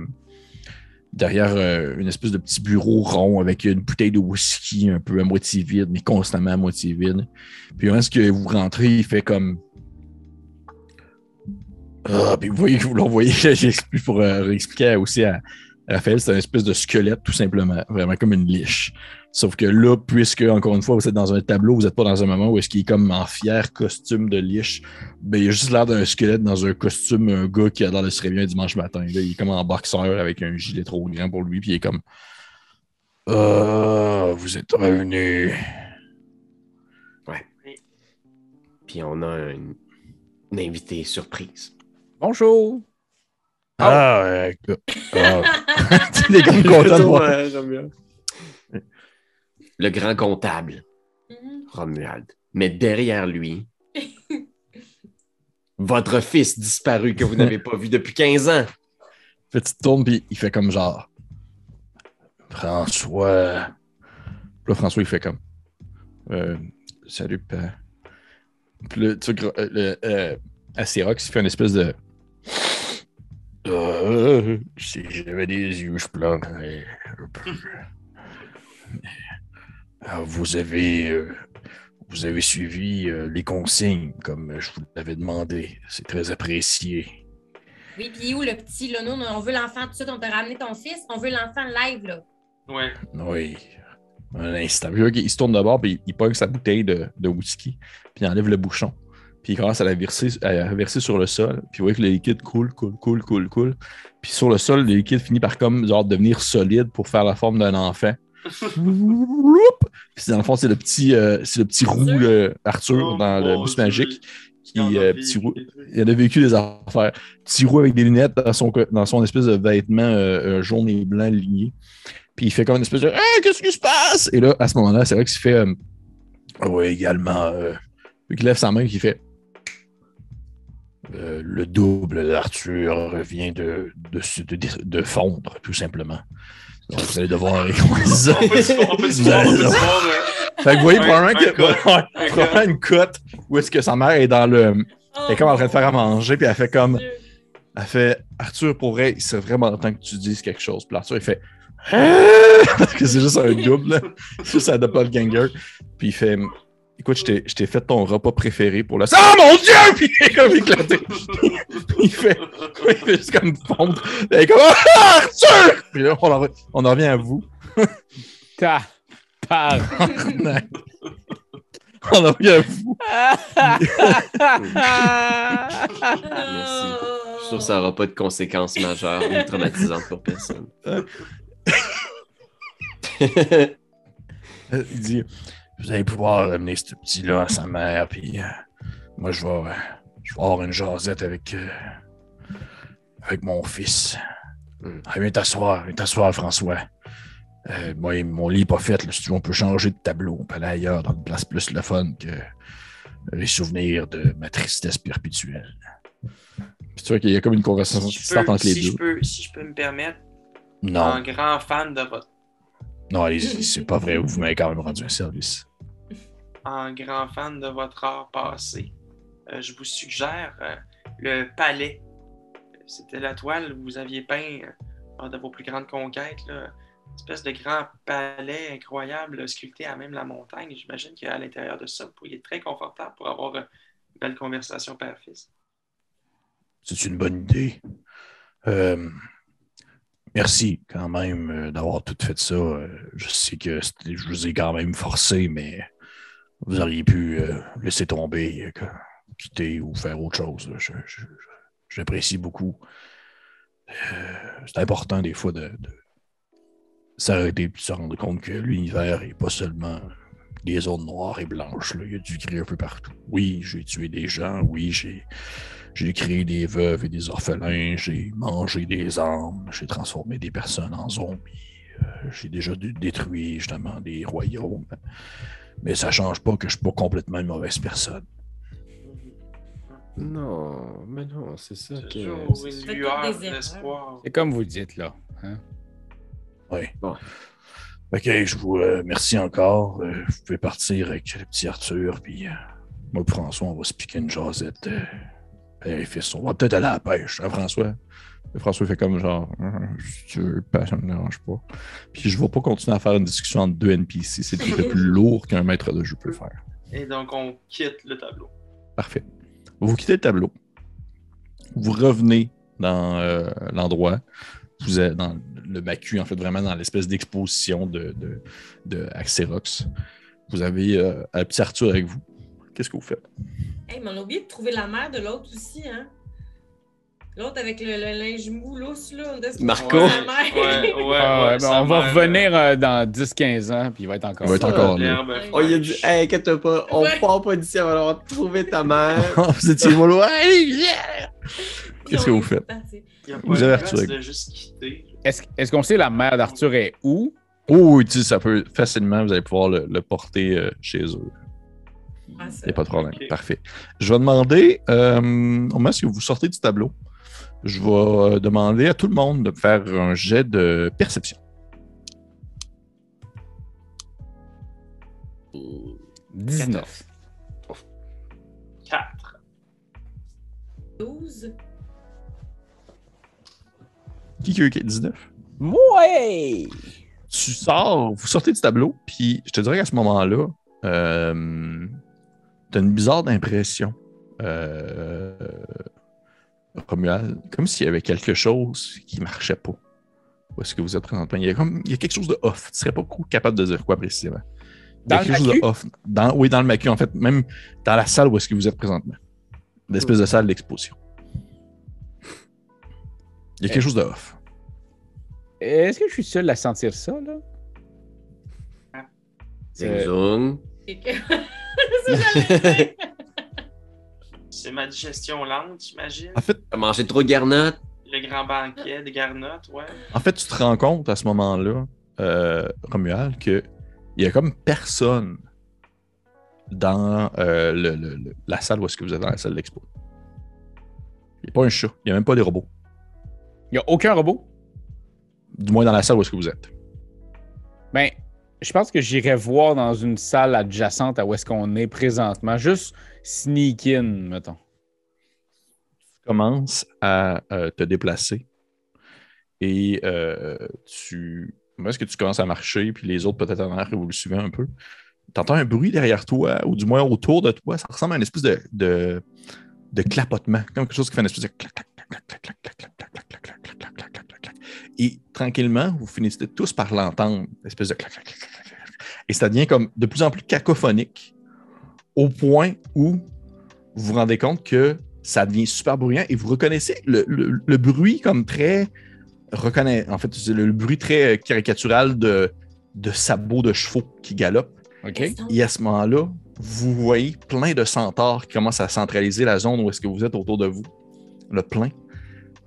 derrière euh, une espèce de petit bureau rond avec une bouteille de whisky un peu à moitié vide, mais constamment à moitié vide. Puis lorsque que vous rentrez, il fait comme. Ah, puis vous voyez que vous l'envoyez, (laughs) j'explique pour euh, expliquer aussi à Raphaël, c'est une espèce de squelette tout simplement, vraiment comme une liche. Sauf que là, puisque, encore une fois, vous êtes dans un tableau, vous n'êtes pas dans un moment où est-ce qu'il est comme en fier costume de liche, ben, il a juste l'air d'un squelette dans un costume, un gars qui a l'air de se réveiller un dimanche matin. Là, il est comme en boxeur avec un gilet trop grand pour lui, puis il est comme Ah, vous êtes revenu. Puis on a une, une invitée surprise. Bonjour. Ah, euh, ah. (laughs) Tu es comme content de voir. Le grand comptable, Mhm. Romuald. Mais derrière lui, (laughs) votre fils disparu que vous n'avez pas vu depuis 15 ans. Fait, tu te tournes, puis il fait comme genre François. Puis là, François, il fait comme euh, Salut, père. Puis là, tu euh, le, euh, il fait une espèce de. Euh, si j'avais des yeux, je pleurerais. Ah, vous avez. euh, vous avez suivi euh, les consignes comme je vous l'avais demandé. C'est très apprécié. Oui, puis où le petit, là? Nous, on veut l'enfant tout de suite. On t'a ramené ton fils. On veut l'enfant live, là. Ouais. Oui. Un instant. Il se tourne de bord, puis il, il pogne sa bouteille de, de whisky, puis il enlève le bouchon. Puis il commence à la verser, à la verser sur le sol. Puis vous voyez que le liquide coule, coule, coule, coule, coule. Puis sur le sol, le liquide finit par comme genre devenir solide pour faire la forme d'un enfant. (laughs) Puis dans le fond, c'est le petit, euh, c'est le petit roux le Arthur Oh, dans le bus Dieu. magique. Qui, Il en a euh, vécu petit roux, il a vécu des affaires. Petit roux avec des lunettes dans son, dans son espèce de vêtement euh, jaune et blanc ligné. Puis il fait comme une espèce de Hey, qu'est-ce qui se passe? Et là, à ce moment-là, c'est vrai qu'il fait Oui, également. Il lève sa main et il fait Euh, Le double d'Arthur vient de, de, de fondre, tout simplement. Vous allez devoir ça. On peut se on peut se Vous voir, on allez peut se devoir- voir. euh, Fait que vous voyez Un- probablement, un que, probablement une cote où est-ce que sa mère est dans le. Elle est comme en train de faire à manger, puis elle fait comme. Elle fait Arthur, pour vrai, il serait vraiment temps que tu dises quelque chose. Puis Arthur, il fait (laughs) Parce que c'est juste un double, là. C'est (laughs) juste un doppelganger. Puis il fait Écoute, je t'ai- je t'ai fait ton repas préféré pour le. Ah mon Dieu! (laughs) Puis il est comme éclaté. (laughs) il fait. Il fait juste comme fondre. Il est comme Ah, Arthur! Puis là, on en, on en revient à vous. (laughs) Ta. Par. On en revient à vous. Merci. Je suis sûr que ça n'aura pas de conséquences majeures ou traumatisantes pour personne. Euh, Il dit Vous allez pouvoir amener ce petit-là à sa mère, puis euh, moi, je vais, je vais avoir une jasette avec, euh, avec mon fils. Ah, viens t'asseoir, viens t'asseoir, François. Euh, moi, mon lit n'est pas fait. Là, si tu veux, on peut changer de tableau. On peut aller ailleurs, dans une place plus le fun que les souvenirs de ma tristesse perpétuelle. Puis tu vois qu'il y a comme une conversation Si qui je peux- entre les si je deux. peux- si je peux me permettre, Non, un grand fan de votre non, allez-y, c'est pas vrai. Vous m'avez quand même rendu un service. En grand fan de votre art passé. Euh, je vous suggère euh, le palais. C'était la toile que vous aviez peint euh, lors de vos plus grandes conquêtes. Une espèce de grand palais incroyable sculpté à même la montagne. J'imagine qu'à l'intérieur de ça, vous pourriez être très confortable pour avoir euh, une belle conversation père-fils. C'est une bonne idée. Euh, merci quand même euh, d'avoir tout fait ça. Euh, je sais que je vous ai quand même forcé, mais vous auriez pu euh, laisser tomber, euh, quitter ou faire autre chose. J'apprécie beaucoup. Euh, c'est important des fois de, s'arrêter et de se rendre compte que l'univers n'est pas seulement des zones noires et blanches. Il y a du gris un peu partout. Oui, j'ai tué des gens. Oui, j'ai créé des veuves et des orphelins, j'ai mangé des âmes, j'ai transformé des personnes en zombies, j'ai déjà dû détruire justement des royaumes. Mais ça change pas que je suis pas complètement une mauvaise personne. Non, mais non, c'est ça que. C'est- comme vous dites, là. hein? Oui. Bon. Ok, je vous euh, remercie encore. Euh, vous pouvez partir avec le petit Arthur, puis euh, moi et François, on va se piquer une jasette euh, Hey, fils, on va peut-être aller à la pêche, hein, François? Et François fait comme genre, si tu veux pas, ça me dérange pas. Puis je vais pas continuer à faire une discussion entre deux NPC. C'est (laughs) le plus lourd qu'un maître de jeu peut faire. Et donc, on quitte le tableau. Parfait. Vous quittez le tableau. Vous revenez dans euh, l'endroit. Vous êtes dans le Macu, en fait, vraiment dans l'espèce d'exposition de, de, de Axerox. Vous avez euh, un petit Arthur avec vous. Qu'est-ce que vous faites? Hey, mais on a oublié de trouver la mère de l'autre aussi, hein? L'autre avec le, le linge mou lousse, là. On Marco. Ouais, (laughs) ouais, Ah, ouais, ouais, ben, sa on va revenir euh, dans 10-15 ans, puis il va être encore Il va être là. encore là. Oh, il a dit, hey, inquiète pas, on Ouais. part pas d'ici avant de trouver ta mère. (laughs) vous étiez! Puis Qu'est-ce que vous faites? parti. Il y a pas Vous avez Arthur. Est-ce qu'on sait la mère d'Arthur est où? Oh, oui, tu sais, ça peut facilement, vous allez pouvoir le, le porter euh, chez eux. Ah. Il n'y a pas de problème. Parfait. Je vais demander, euh, au moment où vous sortez du tableau, je vais euh, demander à tout le monde de faire un jet de perception. 19. 4. 12. Qui qui a eu 19? Ouais! Tu sors, vous sortez du tableau, puis je te dirais qu'à ce moment-là, euh, tu as une bizarre impression, euh, Romuald, comme s'il y avait quelque chose qui marchait pas. Où est-ce que vous êtes présentement? Il y a, comme, il y a quelque chose de off. Tu serais pas capable de dire quoi précisément. Il y a Dans le quelque chose macu? de off. Dans, oui, dans le macu, en fait, même dans la salle où est-ce que vous êtes présentement. L'espèce de salle d'exposition. Il y a quelque chose de off. Est-ce que je suis seul à sentir ça, là? Zing Euh. Et que- (laughs) C'est. (laughs) C'est ma digestion lente, j'imagine. En fait, T'as mangé trop de garnottes? Le grand banquet de garnottes, ouais. En fait, tu te rends compte à ce moment-là, euh, Romuald, que il y a comme personne dans euh, le- le- le- la salle où est-ce que vous êtes dans la salle d'expo. Il n'y a pas un chat, il n'y a même pas des robots. Il n'y a aucun robot? Du moins dans la salle où est-ce que vous êtes. Ben, je pense que j'irai voir dans une salle adjacente à où est-ce qu'on est présentement. Juste sneak in, mettons. Tu commences à euh, te déplacer et euh, tu. Est-ce que tu commences à marcher, puis les autres peut-être en arrière, vous le suivez un peu. Tu entends un bruit derrière toi, ou du moins autour de toi. Ça ressemble à une espèce de, clapotement, comme quelque chose qui fait une espèce de clac, clac, clac, clac, clac, clac, clac, clac, clac, clac, clac, clac. Et tranquillement, vous finissez tous par l'entendre, espèce de clac, clac, clac, clac. Et ça devient comme de plus en plus cacophonique, au point où vous vous rendez compte que ça devient super bruyant et vous reconnaissez le, le- le bruit comme très. Reconnaît, en fait, c'est le, le bruit très caricatural de, de sabots de chevaux qui galopent. OK? Et à ce moment-là, vous voyez plein de centaures qui commencent à centraliser la zone où est-ce que vous êtes autour de vous. Le plein.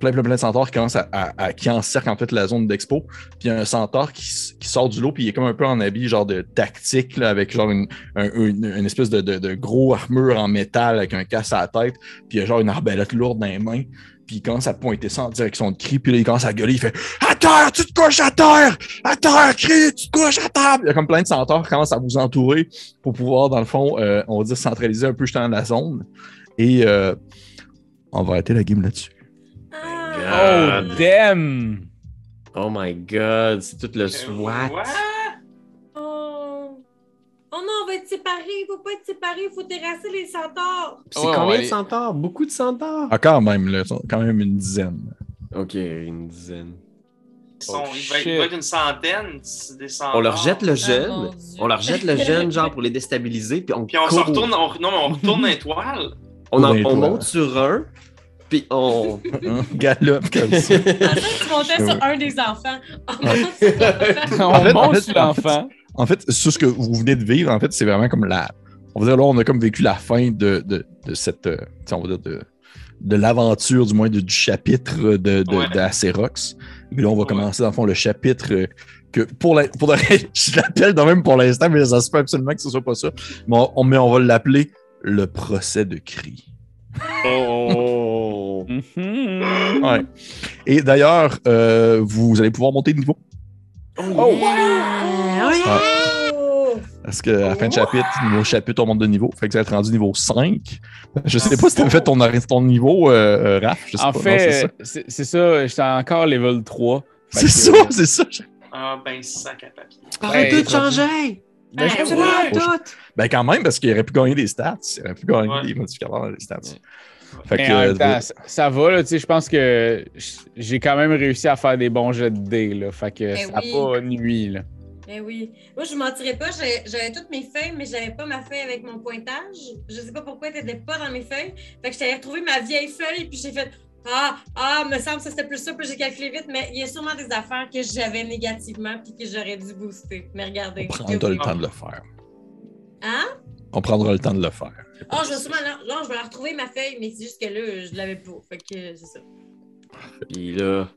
Plein, plein, plein de centaures qui commencent à, qui encerclent en fait la zone d'expo. Puis il y a un centaure qui, sort du lot, puis il est comme un peu en habit genre de tactique, avec genre une, un- une, espèce de, de- gros armure en métal avec un casse à la tête, puis il a genre une arbalète lourde dans les mains. Puis il commence à pointer ça en direction de cri, puis là il commence à gueuler, il fait À terre, tu te couches à terre! À terre, crie, tu te couches à terre! Il y a comme plein de centaures qui commencent à vous entourer pour pouvoir, dans le fond, euh, on va dire centraliser un peu justement la zone. Et euh, on va arrêter la game là-dessus. Ah. Oh, damn! Oh my god, c'est tout le SWAT. What? Oh. Oh non, on va être séparés. Il faut pas être séparés. Il faut terrasser les centaures. C'est Ouais, combien ouais. de centaures? Beaucoup de centaures? Ah, quand même, là, quand même une dizaine. Ok, une dizaine. Ils sont- Oh, il, va être, une centaine. des centaures. On leur jette le Ah, jeune. on leur jette le jeune, genre, pour les déstabiliser, puis on Puis on se retourne, on, non, mais on retourne l'étoile. On, en- on monte sur un, puis on... (laughs) Galope comme ça. En fait, tu montais sur un des enfants. On monte sur l'enfant. En fait- en monte fait- sur l'enfant. En fait, sur ce que vous venez de vivre, en fait, c'est vraiment comme la. On va dire là, on a comme vécu la fin de, de, de cette. euh, on va dire de, de l'aventure, du moins de- du chapitre de, de, Ouais. de Acerox. Et là, on va Ouais. commencer, dans le fond, le chapitre euh, que pour la, pour la- (laughs) je l'appelle de même pour l'instant, mais ça se peut absolument que ce soit pas ça. Mais on, on- mais on va l'appeler le procès de cri. Oh! (laughs) Mhm. Ouais. Et d'ailleurs, euh, vous allez pouvoir monter de niveau. Oh, Oh! Parce qu'à la fin de chapitre, niveau chapitre, on monte de niveau. Fait que vous êtes rendu niveau 5. Je sais pas si t'avais fait ton, ton niveau, euh, euh, Raph. Je sais En pas. Non, c'est fait, ça. c'est c'est ça, j'étais encore level 3. Fait c'est que- ça, c'est ça. Ah, ben, sac à papier. Arrête Ouais, de changer! Ben, je Ouais, comprends. ouais. tout! Ben, quand même, parce qu'il aurait pu gagner des stats. Il aurait pu gagner Ouais. des modificateurs dans les stats. Ouais. Fait que, euh, temps, ça, ça va, là, tu sais, je pense que j'ai quand même réussi à faire des bons jets de dés, là, fait que ça n'a oui. pas nuit, là. Eh oui. Moi, je ne mentirais pas, j'avais toutes mes feuilles, mais j'avais pas ma feuille avec mon pointage. Je sais pas pourquoi elle n'était pas dans mes feuilles. Fait que j'avais retrouvé ma vieille feuille, puis j'ai fait Ah, ah, me semble que c'était plus ça, puis j'ai calculé vite, mais il y a sûrement des affaires que j'avais négativement, puis que j'aurais dû booster. Mais regardez. on prendra le temps de le faire. Hein? On prendra le temps de le faire. Ah, je vais sûrement. Là, là, je vais la retrouver ma feuille, mais c'est juste que là, je l'avais pas. Fait que c'est ça. Puis là,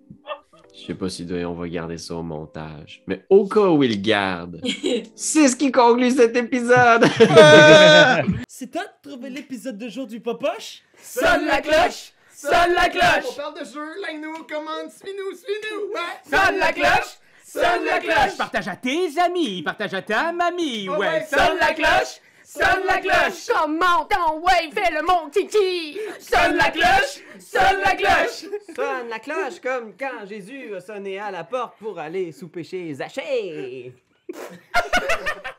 je sais pas si on va garder ça au montage. Mais au cas où il le garde, (laughs) c'est ce qui conclut cet épisode! (laughs) (laughs) C'est toi de trouver l'épisode de jour du Popoche? Sonne la cloche! Sonne la cloche! On parle de jeu, like-nous, commande, suis-nous, suis-nous, ouais! Sonne la cloche! Sonne la cloche! Partage à tes amis, partage à ta mamie, Oh ouais! Sonne la cloche! Sonne la cloche! Comment ton ouais, fais le mon kiki! Sonne la cloche! Sonne la cloche! Sonne la cloche comme quand Jésus a sonné à la porte pour aller souper chez Zachée! (laughs)